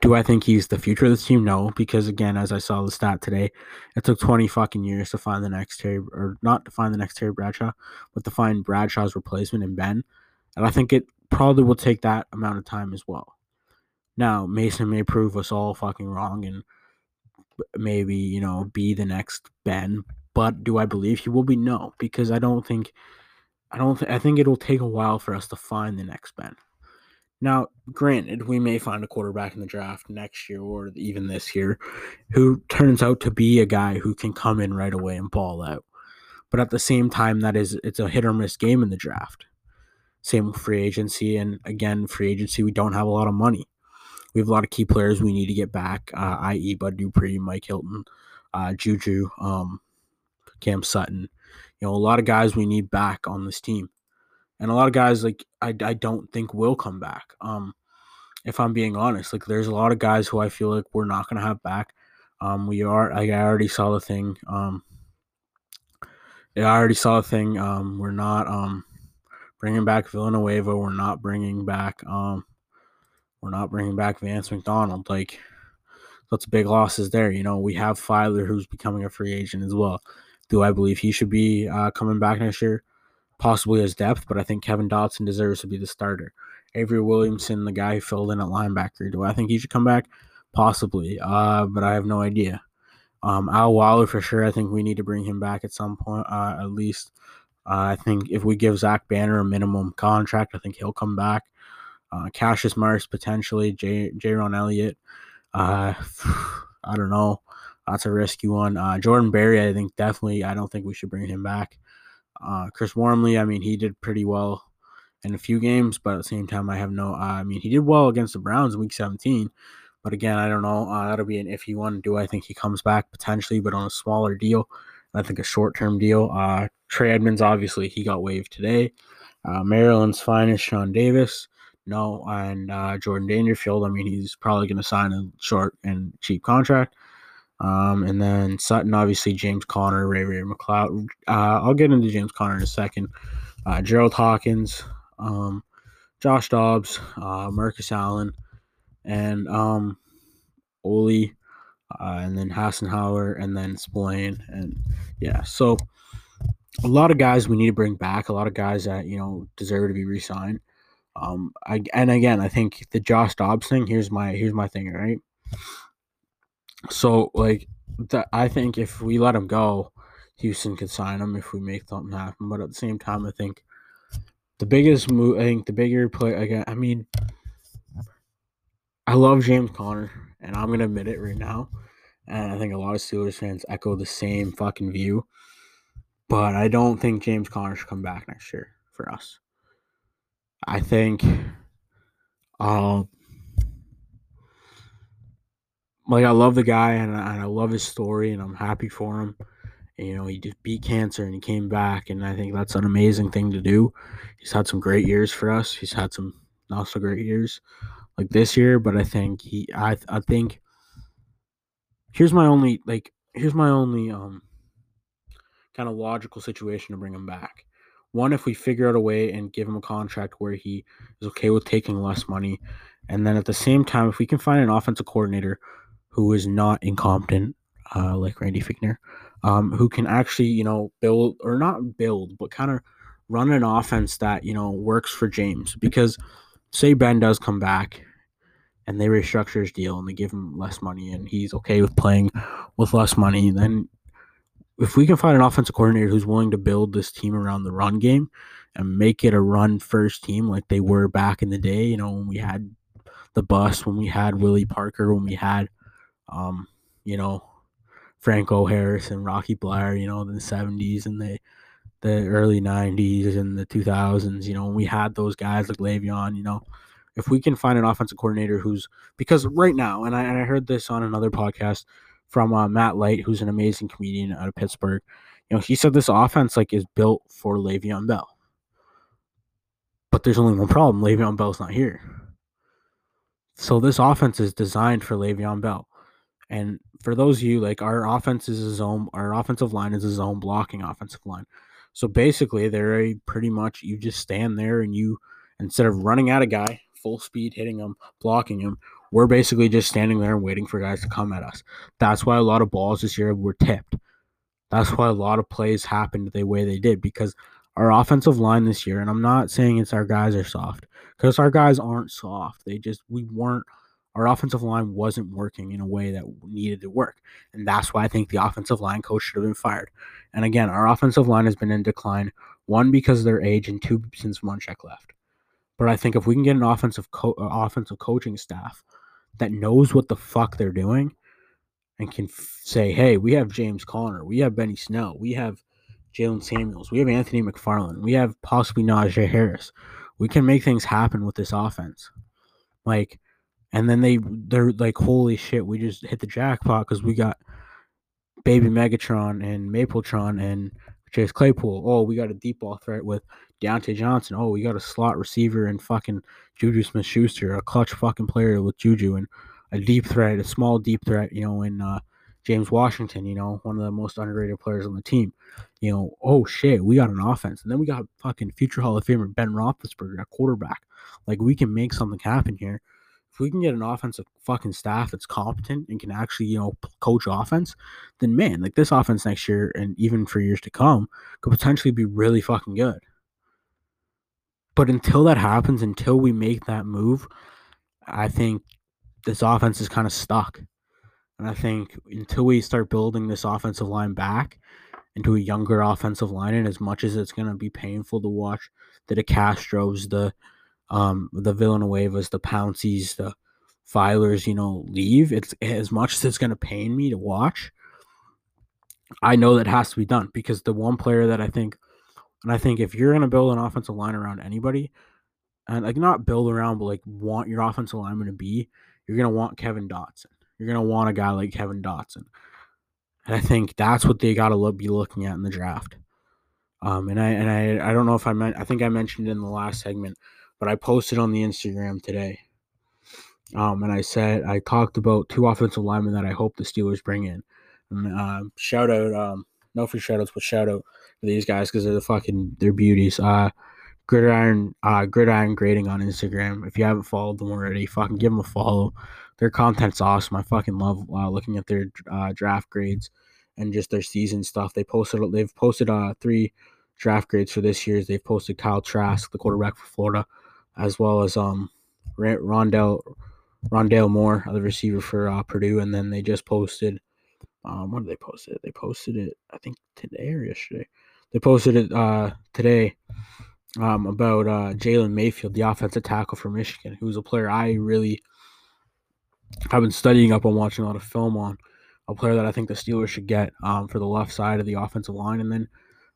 do I think he's the future of this team? No, because again, as I saw the stat today, it took 20 fucking years to find the next Terry, or not to find the next Terry Bradshaw, but to find Bradshaw's replacement in Ben, and I think it probably will take that amount of time as well. Now, Mason may prove us all fucking wrong and maybe, you know, be the next Ben. But do I believe he will be? No, because I don't think, I don't think, I think it'll take a while for us to find the next Ben. Now, granted, we may find a quarterback in the draft next year or even this year who turns out to be a guy who can come in right away and ball out. But at the same time, that is it's a hit or miss game in the draft. Same with free agency, and again, free agency, we don't have a lot of money. We have a lot of key players we need to get back, uh, i.e., Bud Dupree, Mike Hilton, uh, Juju, um, Cam Sutton. You know, a lot of guys we need back on this team, and a lot of guys like I, I don't think will come back. Um, if I'm being honest, like there's a lot of guys who I feel like we're not gonna have back. Um, we are. I already saw the thing. Um, I already saw the thing. Um, we're not um bringing back Villanueva. We're not bringing back um we're not bringing back Vance McDonald. Like, that's big losses there. You know, we have Feiler who's becoming a free agent as well. Do I believe he should be uh, coming back next year? Possibly as depth, but I think Kevin Dotson deserves to be the starter. Avery Williamson, the guy who filled in at linebacker, do I think he should come back? Possibly, uh, but I have no idea. Um, Alualu for sure. I think we need to bring him back at some point, uh, at least. Uh, I think if we give Zach Banner a minimum contract, I think he'll come back. Uh, Cassius Marsh potentially, J. Jayrone Elliott. Uh, I don't know. That's a risky one. Uh, Jordan Berry, I think definitely. I don't think we should bring him back. Uh, Chris Wormley, I mean, he did pretty well in a few games, but at the same time, I have no. Uh, I mean, he did well against the Browns in Week 17, but again, I don't know. Uh, that'll be an iffy one. Do I think he comes back potentially, but on a smaller deal? I think a short term deal. Uh, Trey Edmunds, obviously, he got waived today. Uh, Maryland's finest, Sean Davis. No, and uh, Jordan Dangerfield. I mean, he's probably going to sign a short and cheap contract. Um, and then Sutton, obviously, James Conner, Ray Ray McCloud. Uh, I'll get into James Conner in a second. Uh, Gerald Hawkins, um, Josh Dobbs, uh, Marcus Allen, and um, uh, and then Hassenauer, and then Spillane. And yeah, so a lot of guys we need to bring back, a lot of guys that, you know, deserve to be re signed. Um, I, and again, I think the Josh Dobbs thing. Here's my here's my thing, right? So like I think if we let him go, Houston could sign him if we make something happen. But at the same time, I think the biggest move, I think the bigger play again. I mean, I love James Conner, and I'm gonna admit it right now. And I think a lot of Steelers fans echo the same fucking view. But I don't think James Conner should come back next year for us. I think um like I love the guy and I, and I love his story and I'm happy for him. And, you know, he just beat cancer and he came back and I think that's an amazing thing to do. He's had some great years for us. He's had some not so great years like this year, but I think he I I think here's my only like here's my only um kind of logical situation to bring him back. One, if we figure out a way and give him a contract where he is okay with taking less money, and then at the same time, if we can find an offensive coordinator who is not incompetent, uh, like Randy Fichtner, um, who can actually, you know, build or not build, but kind of run an offense that you know works for James. Because say Ben does come back and they restructure his deal and they give him less money and he's okay with playing with less money, then if we can find an offensive coordinator who's willing to build this team around the run game and make it a run first team like they were back in the day, you know, when we had the bus, when we had Willie Parker, when we had, um, you know, Franco Harris and Rocky Bleier, you know, in the 70s and the, the early 90s and the 2000s, you know, when we had those guys like Le'Veon, you know, if we can find an offensive coordinator who's, because right now, and I, and I heard this on another podcast, from uh, Matt Light, who's an amazing comedian out of Pittsburgh. You know, he said this offense like is built for Le'Veon Bell. But there's only one problem: Le'Veon Bell's not here. So this offense is designed for Le'Veon Bell. And for those of you, like our offense is a zone, our offensive line is a zone blocking offensive line. So basically, they're a pretty much you just stand there and you instead of running at a guy full speed, hitting him, blocking him, we're basically just standing there and waiting for guys to come at us. That's why a lot of balls this year were tipped. That's why a lot of plays happened the way they did because our offensive line this year, and I'm not saying it's our guys are soft because our guys aren't soft. They just, we weren't, our offensive line wasn't working in a way that needed to work. And that's why I think the offensive line coach should have been fired. And again, our offensive line has been in decline, one, because of their age, and two, since Munchak left. But I think if we can get an offensive co- uh, offensive coaching staff that knows what the fuck they're doing and can f- say, hey, we have James Conner, we have Benny Snell, we have Jaylen Samuels, we have Anthony McFarland, we have possibly Najee Harris. We can make things happen with this offense. Like, and then they they're like, holy shit, we just hit the jackpot because we got Baby Megatron and Mapletron and Chase Claypool. Oh, we got a deep ball threat with Diontae Johnson. Oh, we got a slot receiver and fucking Juju Smith Schuster, a clutch fucking player with Juju and a deep threat, a small deep threat, you know, in uh, James Washington, you know, one of the most underrated players on the team. You know, oh shit, we got an offense. And then we got fucking future Hall of Famer Ben Roethlisberger at quarterback. Like, we can make something happen here. If we can get an offensive fucking staff that's competent and can actually, you know, coach offense, then man, like this offense next year and even for years to come could potentially be really fucking good. But until that happens, until we make that move, I think this offense is kind of stuck. And I think until we start building this offensive line back into a younger offensive line, and as much as it's going to be painful to watch the DeCastros, the um, the Villanuevas, the Pouncies, the Feilers, you know, leave. It's as much as it's going to pain me to watch. I know that has to be done because the one player that I think, and I think if you're going to build an offensive line around anybody, and like not build around, but like want your offensive lineman to be, you're going to want Kevin Dotson. You're going to want a guy like Kevin Dotson. And I think that's what they got to look, be looking at in the draft. Um, and I and I I don't know if I meant I think I mentioned in the last segment, but I posted on the Instagram today. Um, and I said I talked about two offensive linemen that I hope the Steelers bring in. And, uh, shout out, um, no free shout outs, but shout out these guys because they're the fucking they're beauties. Uh, gridiron, uh, gridiron grading on Instagram. If you haven't followed them already, fucking give them a follow. Their content's awesome. I fucking love uh, looking at their uh, draft grades and just their season stuff. They posted they've posted uh three draft grades for this year's. They've posted Kyle Trask, the quarterback for Florida, as well as um Rondale Rondale Moore, the receiver for uh, Purdue, and then they just posted. Um, what did they post it? They posted it, I think today or yesterday. They posted it uh, today um, about uh, Jalen Mayfield, the offensive tackle for Michigan, who's a player I really have been studying up on, watching a lot of film on. A player that I think the Steelers should get um, for the left side of the offensive line, and then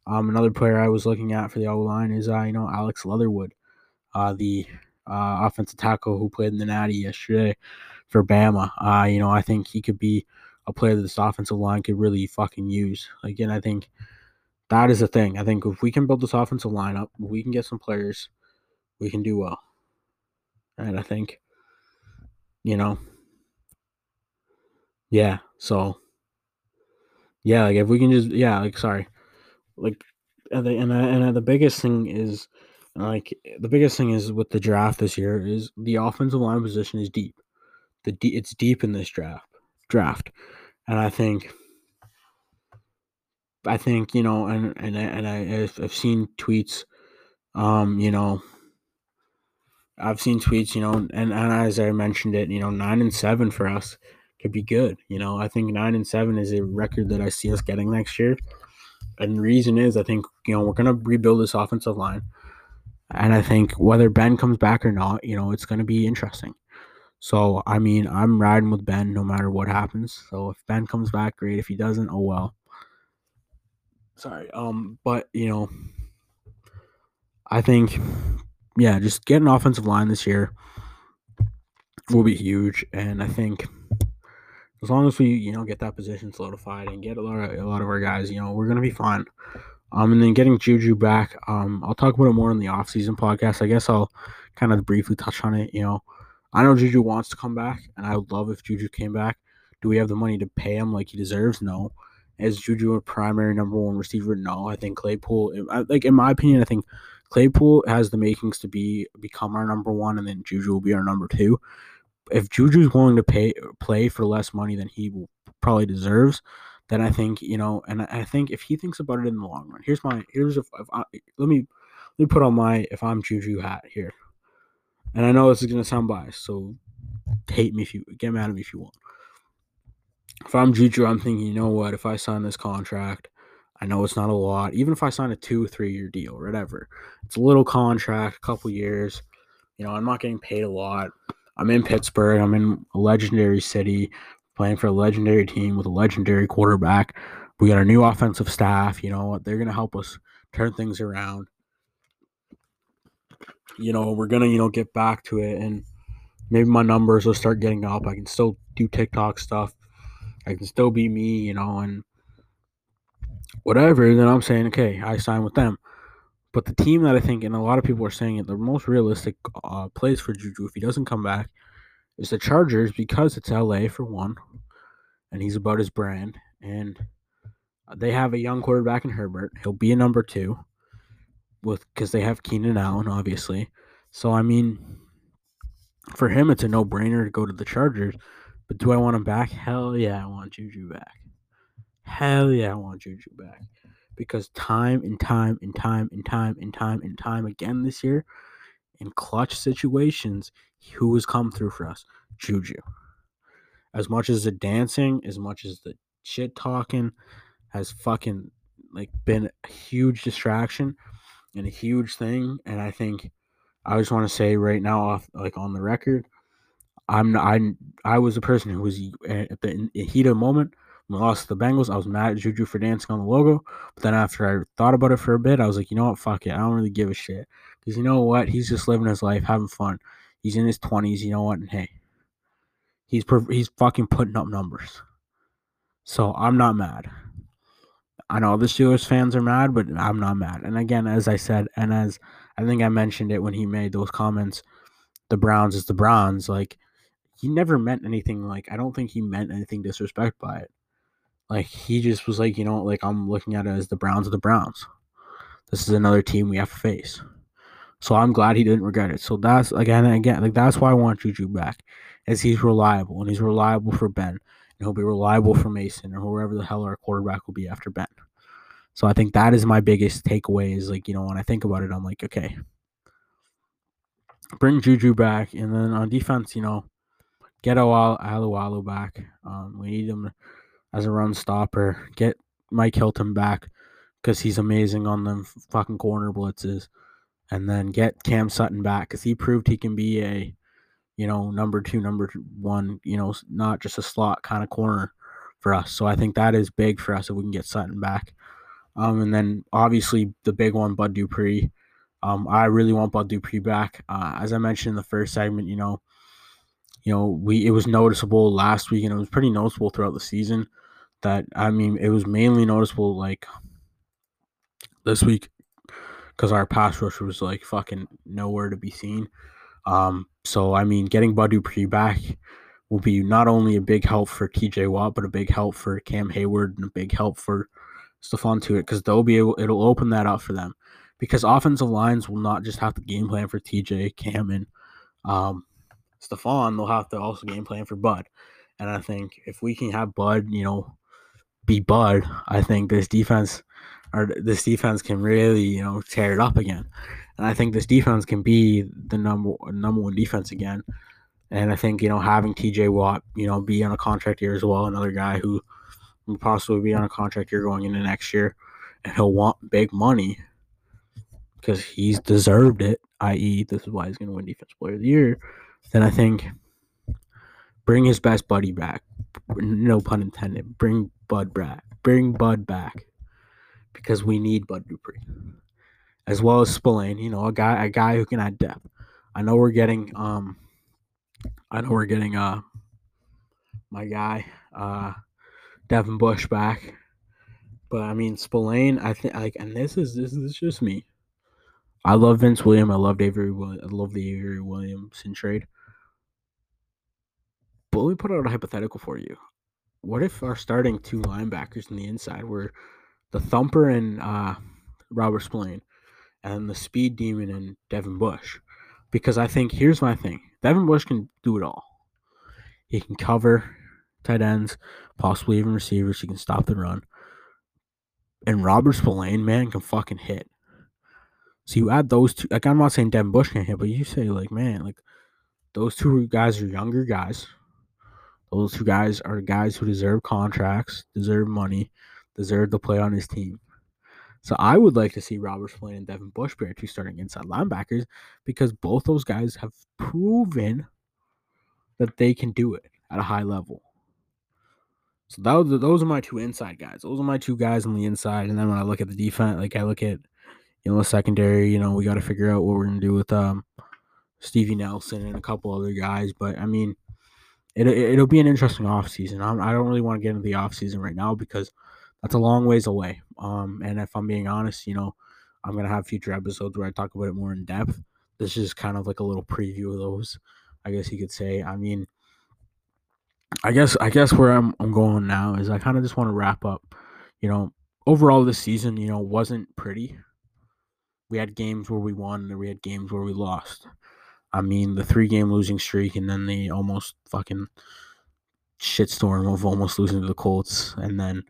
um, another player I was looking at for the O line is uh, you know Alex Leatherwood, uh, the uh, offensive tackle who played in the Natty yesterday for Bama. Uh, you know, I think he could be a player that this offensive line could really fucking use. Again, I think that is the thing. I think if we can build this offensive line up, we can get some players, we can do well. And I think, you know, yeah. So, yeah, like if we can just, yeah, like sorry, like, and the and the, and the biggest thing is like the biggest thing is with the draft this year is the offensive line position is deep. The de- it's deep in this draft draft, and I think I think you know, and and and I I've seen tweets, um, you know, I've seen tweets, you know, and and as I mentioned it, you know, nine and seven for us could be good. You know, I think nine and seven is a record that I see us getting next year, and the reason is I think you know we're gonna rebuild this offensive line. And I think whether Ben comes back or not, you know, it's to be interesting. So, I mean, I'm riding with Ben no matter what happens. So, if Ben comes back, great. If he doesn't, oh well. Sorry. Um, but, you know, I think, yeah, just get an offensive line this year will be huge. And I think as long as we, you know, get that position solidified and get a lot of a lot of our guys, you know, we're gonna be fine. Um, and then getting Juju back, um, I'll talk about it more in the offseason podcast. I guess I'll kind of briefly touch on it. You know, I know Juju wants to come back, and I would love if Juju came back. Do we have the money to pay him like he deserves? No. Is Juju a primary number one receiver? No. I think Claypool, like in my opinion, I think Claypool has the makings to be become our number one, and then Juju will be our number two. If Juju's willing to pay play for less money than he probably deserves, then I think you know, and I think if he thinks about it in the long run, here's my here's if, if I, let me let me put on my if I'm Juju hat here, and I know this is gonna sound biased, so hate me if you get mad at me if you want. If I'm Juju, I'm thinking, you know what? If I sign this contract, I know it's not a lot. Even if I sign a two, three year deal, or whatever, it's a little contract, a couple years. You know, I'm not getting paid a lot. I'm in Pittsburgh. I'm in a legendary city playing for a legendary team with a legendary quarterback. We got our new offensive staff. You know, what? they're going to help us turn things around. You know, we're going to, you know, get back to it and maybe my numbers will start getting up. I can still do TikTok stuff. I can still be me, you know, and whatever. Then I'm saying, okay, I sign with them. But the team that I think, and a lot of people are saying it, the most realistic uh, plays for Juju if he doesn't come back is the Chargers because it's LA for one, and he's about his brand. And they have a young quarterback in Herbert. He'll be a number two, with because they have Keenan Allen, obviously. So I mean, for him, it's a no-brainer to go to the Chargers. But do I want him back? Hell yeah, I want Juju back. Hell yeah, I want Juju back. Because time and time and time and time and time and time again this year, in clutch situations, who has come through for us? Juju. as much as the dancing, as much as the shit talking has fucking like been a huge distraction and a huge thing. And I think I just want to say right now, off like on the record, I'm I I was a person who was eh, at the heat of the moment when I lost the Bengals. I was mad at Juju for dancing on the logo, but then after I thought about it for a bit, I was like, you know what, fuck it, I don't really give a shit because you know what, he's just living his life, having fun. He's in his twenties, you know what, and hey, he's he's fucking putting up numbers. So I'm not mad. I know the Steelers fans are mad, but I'm not mad. And again, as I said, and as I think I mentioned it when he made those comments, the Browns is the Browns. Like he never meant anything. Like I don't think he meant anything disrespect by it. Like he just was like, you know, like I'm looking at it as the Browns of the Browns. This is another team we have to face. So I'm glad he didn't regret it. So that's again and again, like that's why I want Juju back, as he's reliable and he's reliable for Ben, and he'll be reliable for Mason or whoever the hell our quarterback will be after Ben. So I think that is my biggest takeaway. Is like you know when I think about it, I'm like, okay, bring Juju back, and then on defense, you know, get Alualu back. Um, we need him as a run stopper. Get Mike Hilton back because he's amazing on the fucking corner blitzes, and then get Cam Sutton back because he proved he can be a, you know, number two, number one, you know, not just a slot kind of corner for us. So I think that is big for us if we can get Sutton back. Um, and then obviously the big one, Bud Dupree. Um, I really want Bud Dupree back. Uh, as I mentioned in the first segment, you know, you know, we it was noticeable last week and it was pretty noticeable throughout the season that I mean it was mainly noticeable like this week because our pass rush was like fucking nowhere to be seen. Um, so I mean, getting Bud Dupree back will be not only a big help for TJ Watt, but a big help for Cam Heyward and a big help for Stephon Tuitt because they'll be able it'll open that up for them because offensive lines will not just have to game plan for TJ, Cam, and um, Stephon. They'll have to also game plan for Bud. And I think if we can have Bud, you know, be Bud, I think this defense or this defense can really, you know, tear it up again. And I think this defense can be the number number one defense again. And I think, you know, having TJ Watt, you know, be on a contract year as well, another guy who will possibly be on a contract year going into next year, and he'll want big money because he's deserved it, i.e., this is why he's going to win Defense Player of the Year, then I think bring his best buddy back. No pun intended. Bring Bud back. Bring Bud back because we need Bud Dupree as well as Spillane. You know, a guy a guy who can add depth. I know we're getting um, I know we're getting uh, my guy uh, Devin Bush back, but I mean Spillane. I think like, and this is this is just me. I love Vince Williams. I love Avery. I love the Avery Williamson trade. But let me put out a hypothetical for you. What if our starting two linebackers on the inside were the Thumper and uh, Robert Spillane, and the Speed Demon and Devin Bush? Because I think here's my thing: Devin Bush can do it all. He can cover tight ends, possibly even receivers. He can stop the run. And Robert Spillane, man, can fucking hit. So you add those two. Like I'm not saying Devin Bush can't hit, but you say like, man, like those two guys are younger guys. Those two guys are guys who deserve contracts, deserve money, deserve to play on his team. So I would like to see Robert Spillane and Devin Bush be two starting inside linebackers because both those guys have proven that they can do it at a high level. So that was, those are my two inside guys. Those are my two guys on the inside. And then when I look at the defense, like I look at you know, the secondary, you know, we got to figure out what we're to do with um, Stevie Nelson and a couple other guys. But I mean, it, it, will be an interesting offseason. I don't really want to get into the offseason right now because that's a long ways away. Um, and if I'm being honest, you know, I'm going to have future episodes where I talk about it more in depth. This is kind of like a little preview of those, I guess you could say. I mean, I guess I guess where I'm I'm going now is I kind of just want to wrap up. You know, overall this season, you know, wasn't pretty we had games where we won and we had games where we lost. I mean, the three game losing streak and then the almost fucking shitstorm of almost losing to the Colts and then,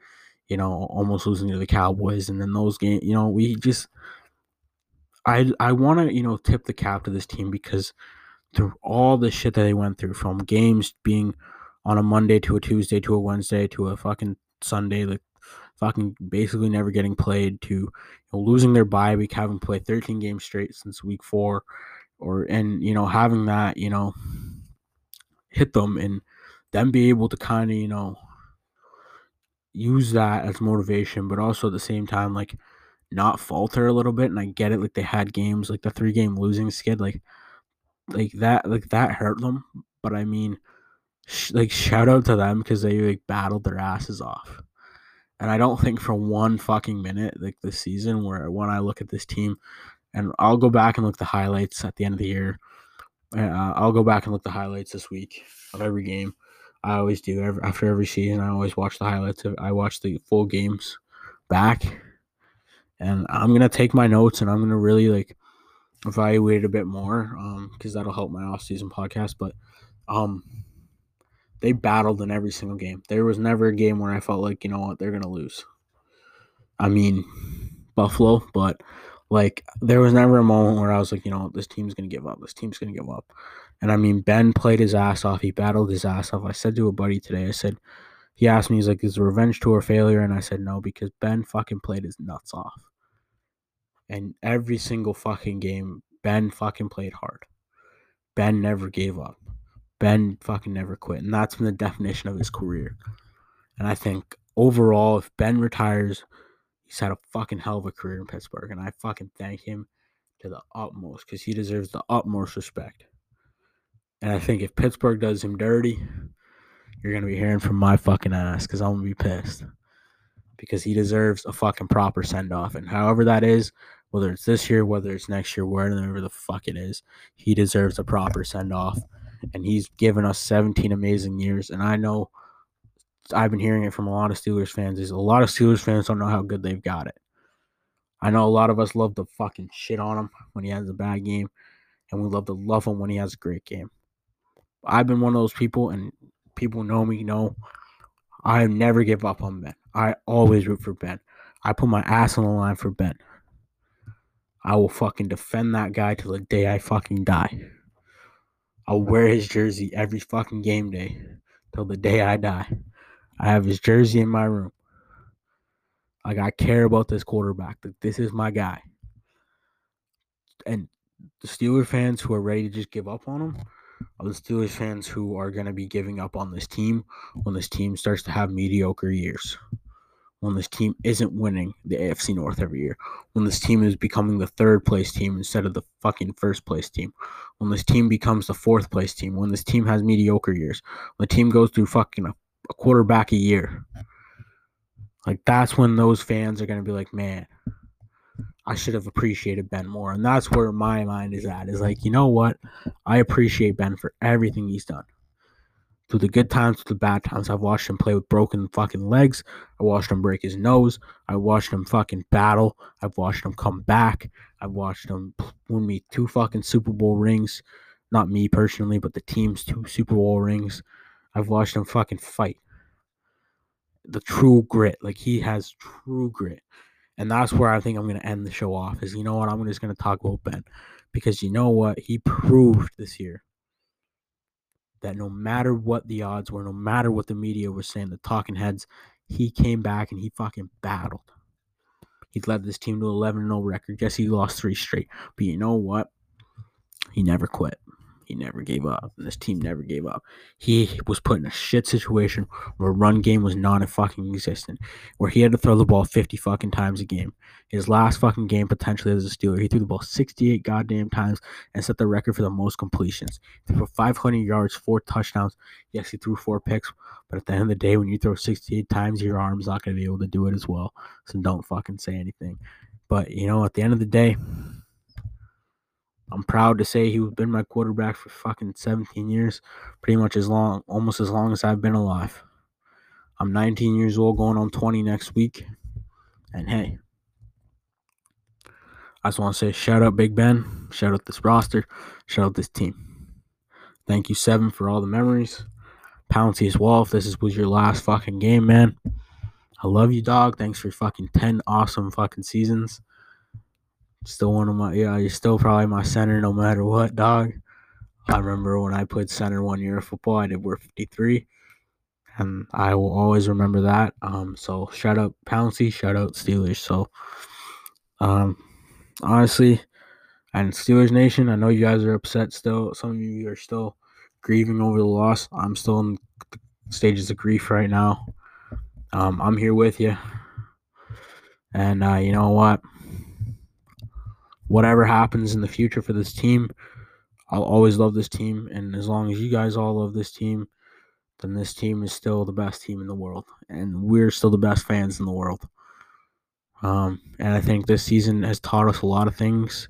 you know, almost losing to the Cowboys. And then those games, you know, we just, I, I want to, you know, tip the cap to this team because through all the shit that they went through from games being on a Monday to a Tuesday to a Wednesday to a fucking Sunday, like fucking basically never getting played to you know, losing their bye week, having played 13 games straight since week four, or and you know having that you know hit them and then be able to kind of you know use that as motivation, but also at the same time like not falter a little bit. And I get it, like they had games like the three game losing skid, like like that like that hurt them. But I mean, sh- like shout out to them because they like battled their asses off. And I don't think for one fucking minute, like this season, where when I look at this team, and I'll go back and look the highlights at the end of the year. Uh, I'll go back and look the highlights this week of every game. I always do. Every, after every season, I always watch the highlights. I watch the full games back, and I'm gonna take my notes and I'm gonna really like evaluate it a bit more, um, because that'll help my off season podcast. But, um, they battled in every single game. There was never a game where I felt like, you know what, they're gonna lose. I mean, Buffalo, but like there was never a moment where I was like, you know, this team's gonna give up. This team's gonna give up. And I mean, Ben played his ass off. He battled his ass off. I said to a buddy today, I said, he asked me, he's like, is revenge tour a failure? And I said no, because Ben fucking played his nuts off. And every single fucking game, Ben fucking played hard. Ben never gave up. Ben fucking never quit. And that's been the definition of his career. And I think overall, if Ben retires, he's had a fucking hell of a career in Pittsburgh. And I fucking thank him to the utmost because he deserves the utmost respect. And I think if Pittsburgh does him dirty, you're going to be hearing from my fucking ass because I'm going to be pissed. Because he deserves a fucking proper send off. And however that is, whether it's this year, whether it's next year, wherever the fuck it is, he deserves a proper send off and he's given us 17 amazing years. And I know I've been hearing it from a lot of Steelers fans. Is a lot of Steelers fans don't know how good they've got it. I know a lot of us love to fucking shit on him when he has a bad game, and we love to love him when he has a great game. I've been one of those people, and people know me know I never give up on Ben. I always root for Ben. I put my ass on the line for Ben. I will fucking defend that guy till the day I fucking die. I'll wear his jersey every fucking game day till the day I die. I have his jersey in my room. Like I care about this quarterback. Like this is my guy. And the Steelers fans who are ready to just give up on him are the Steelers fans who are going to be giving up on this team when this team starts to have mediocre years when this team isn't winning the AFC North every year, when this team is becoming the third place team instead of the fucking first place team, when this team becomes the fourth place team, when this team has mediocre years, when the team goes through fucking a, a quarterback a year. Like that's when those fans are gonna be like, man, I should have appreciated Ben more. And that's where my mind is at. Is like, you know what? I appreciate Ben for everything he's done through the good times, through the bad times. I've watched him play with broken fucking legs. I watched him break his nose. I watched him fucking battle. I've watched him come back. I've watched him win me two fucking Super Bowl rings. Not me personally, but the team's two Super Bowl rings. I've watched him fucking fight. The true grit. Like he has true grit. And that's where I think I'm to end the show off. Is you know what? I'm just to talk about Ben. Because you know what? He proved this year that no matter what the odds were, no matter what the media was saying, the talking heads, he came back and he fucking battled. He led this team to 11 0 record. Yes, he lost three straight. But you know what? He never quit. He never gave up. And this team never gave up. He was put in a shit situation where run game was non fucking existent, where he had to throw the ball 50 fucking times a game. His last fucking game potentially as a Steeler, he threw the ball 68 goddamn times and set the record for the most completions. He threw 500 yards, four touchdowns. Yes, he threw four picks, but at the end of the day, when you throw 68 times, your arm's not going to be able to do it as well. So don't fucking say anything. But, you know, at the end of the day, I'm proud to say he's been my quarterback for fucking 17 years, pretty much as long, almost as long as I've been alive. I'm 19 years old, going on 20 next week. And hey, I just want to say shout out Big Ben, shout out this roster, shout out this team. Thank you, Seven, for all the memories. Pouncey as well, if this was your last fucking game, man. I love you, dog. Thanks for fucking 10 awesome fucking seasons. Still one of my yeah, you're still probably my center no matter what, dog. I remember when I played center one year of football, I did wear 53. and I will always remember that. Um, so shout out Pouncey, shout out Steelers. So, um, honestly, and Steelers Nation, I know you guys are upset still. Some of you are still grieving over the loss. I'm still in stages of grief right now. Um, I'm here with you, and uh, you know what? Whatever happens in the future for this team, I'll always love this team, and as long as you guys all love this team, then this team is still the best team in the world, and we're still the best fans in the world. Um, and I think this season has taught us a lot of things.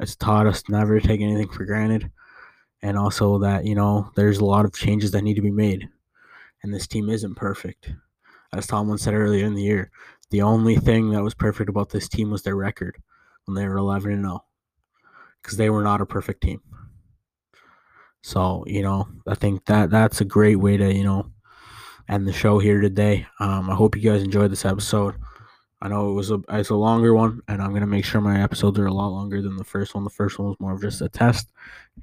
It's taught us never to take anything for granted, and also that you know there's a lot of changes that need to be made, and this team isn't perfect. As Tomlin said earlier in the year, the only thing that was perfect about this team was their record when they were 11 and 0, because they were not a perfect team. So, you know, I think that that's a great way to, you know, end the show here today. Um, I hope you guys enjoyed this episode. I know it was a it's a longer one, and I'm gonna make sure my episodes are a lot longer than the first one. The first one was more of just a test,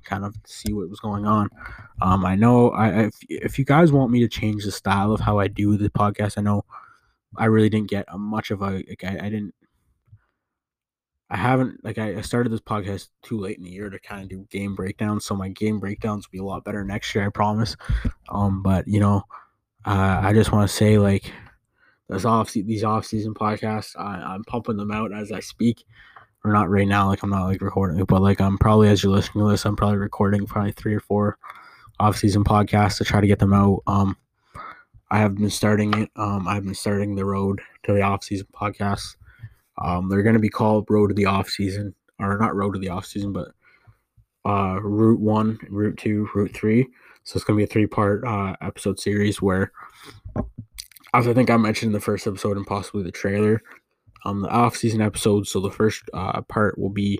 kind of see what was going on. Um, I know I if if you guys want me to change the style of how I do the podcast, I know I really didn't get a much of a like I, I didn't I haven't like I, started this podcast too late in the year to kind of do game breakdowns, so my game breakdowns will be a lot better next year, I promise. Um, but you know, uh, I just want to say like this off these off season podcasts, I, I'm pumping them out as I speak. Or not right now, like I'm not like recording but like I'm probably as you're listening to this, I'm probably recording probably three or four off season podcasts to try to get them out. Um, I have been starting it. Um, I've been starting the road to the off season podcasts. Um, they're going to be called Road to the Off Season, or not Road to the Off Season, but uh, Route One, Route Two, Route Three. So it's going to be a three part uh, episode series where, as I think I mentioned in the first episode and possibly the trailer, um, the off season episode. So the first uh, part will be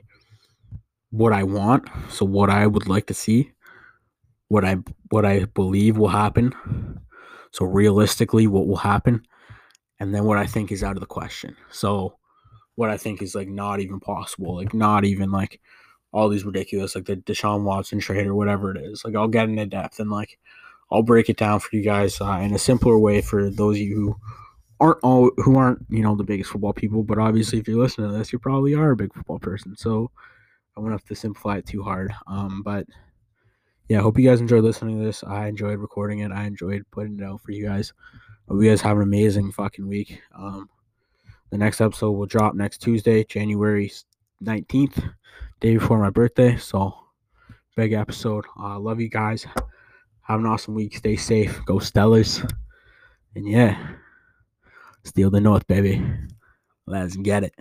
what I want, so what I would like to see, what I what I believe will happen. So realistically, what will happen, and then what I think is out of the question. So what I think is like not even possible, like not even like all these ridiculous, like the Deshaun Watson trade or whatever it is. Like I'll get into depth and like I'll break it down for you guys uh, in a simpler way for those of you who aren't all who aren't you know the biggest football people. But obviously, if you're listening to this, you probably are a big football person. So I won't have to simplify it too hard. Um, but yeah, I hope you guys enjoyed listening to this. I enjoyed recording it. I enjoyed putting it out for you guys. Hope you guys have an amazing fucking week. Um, the next episode will drop next Tuesday, January 19th, day before my birthday. So, big episode. Uh, love you guys. Have an awesome week. Stay safe. Go Steelers. And yeah, steal the North, baby. Let's get it.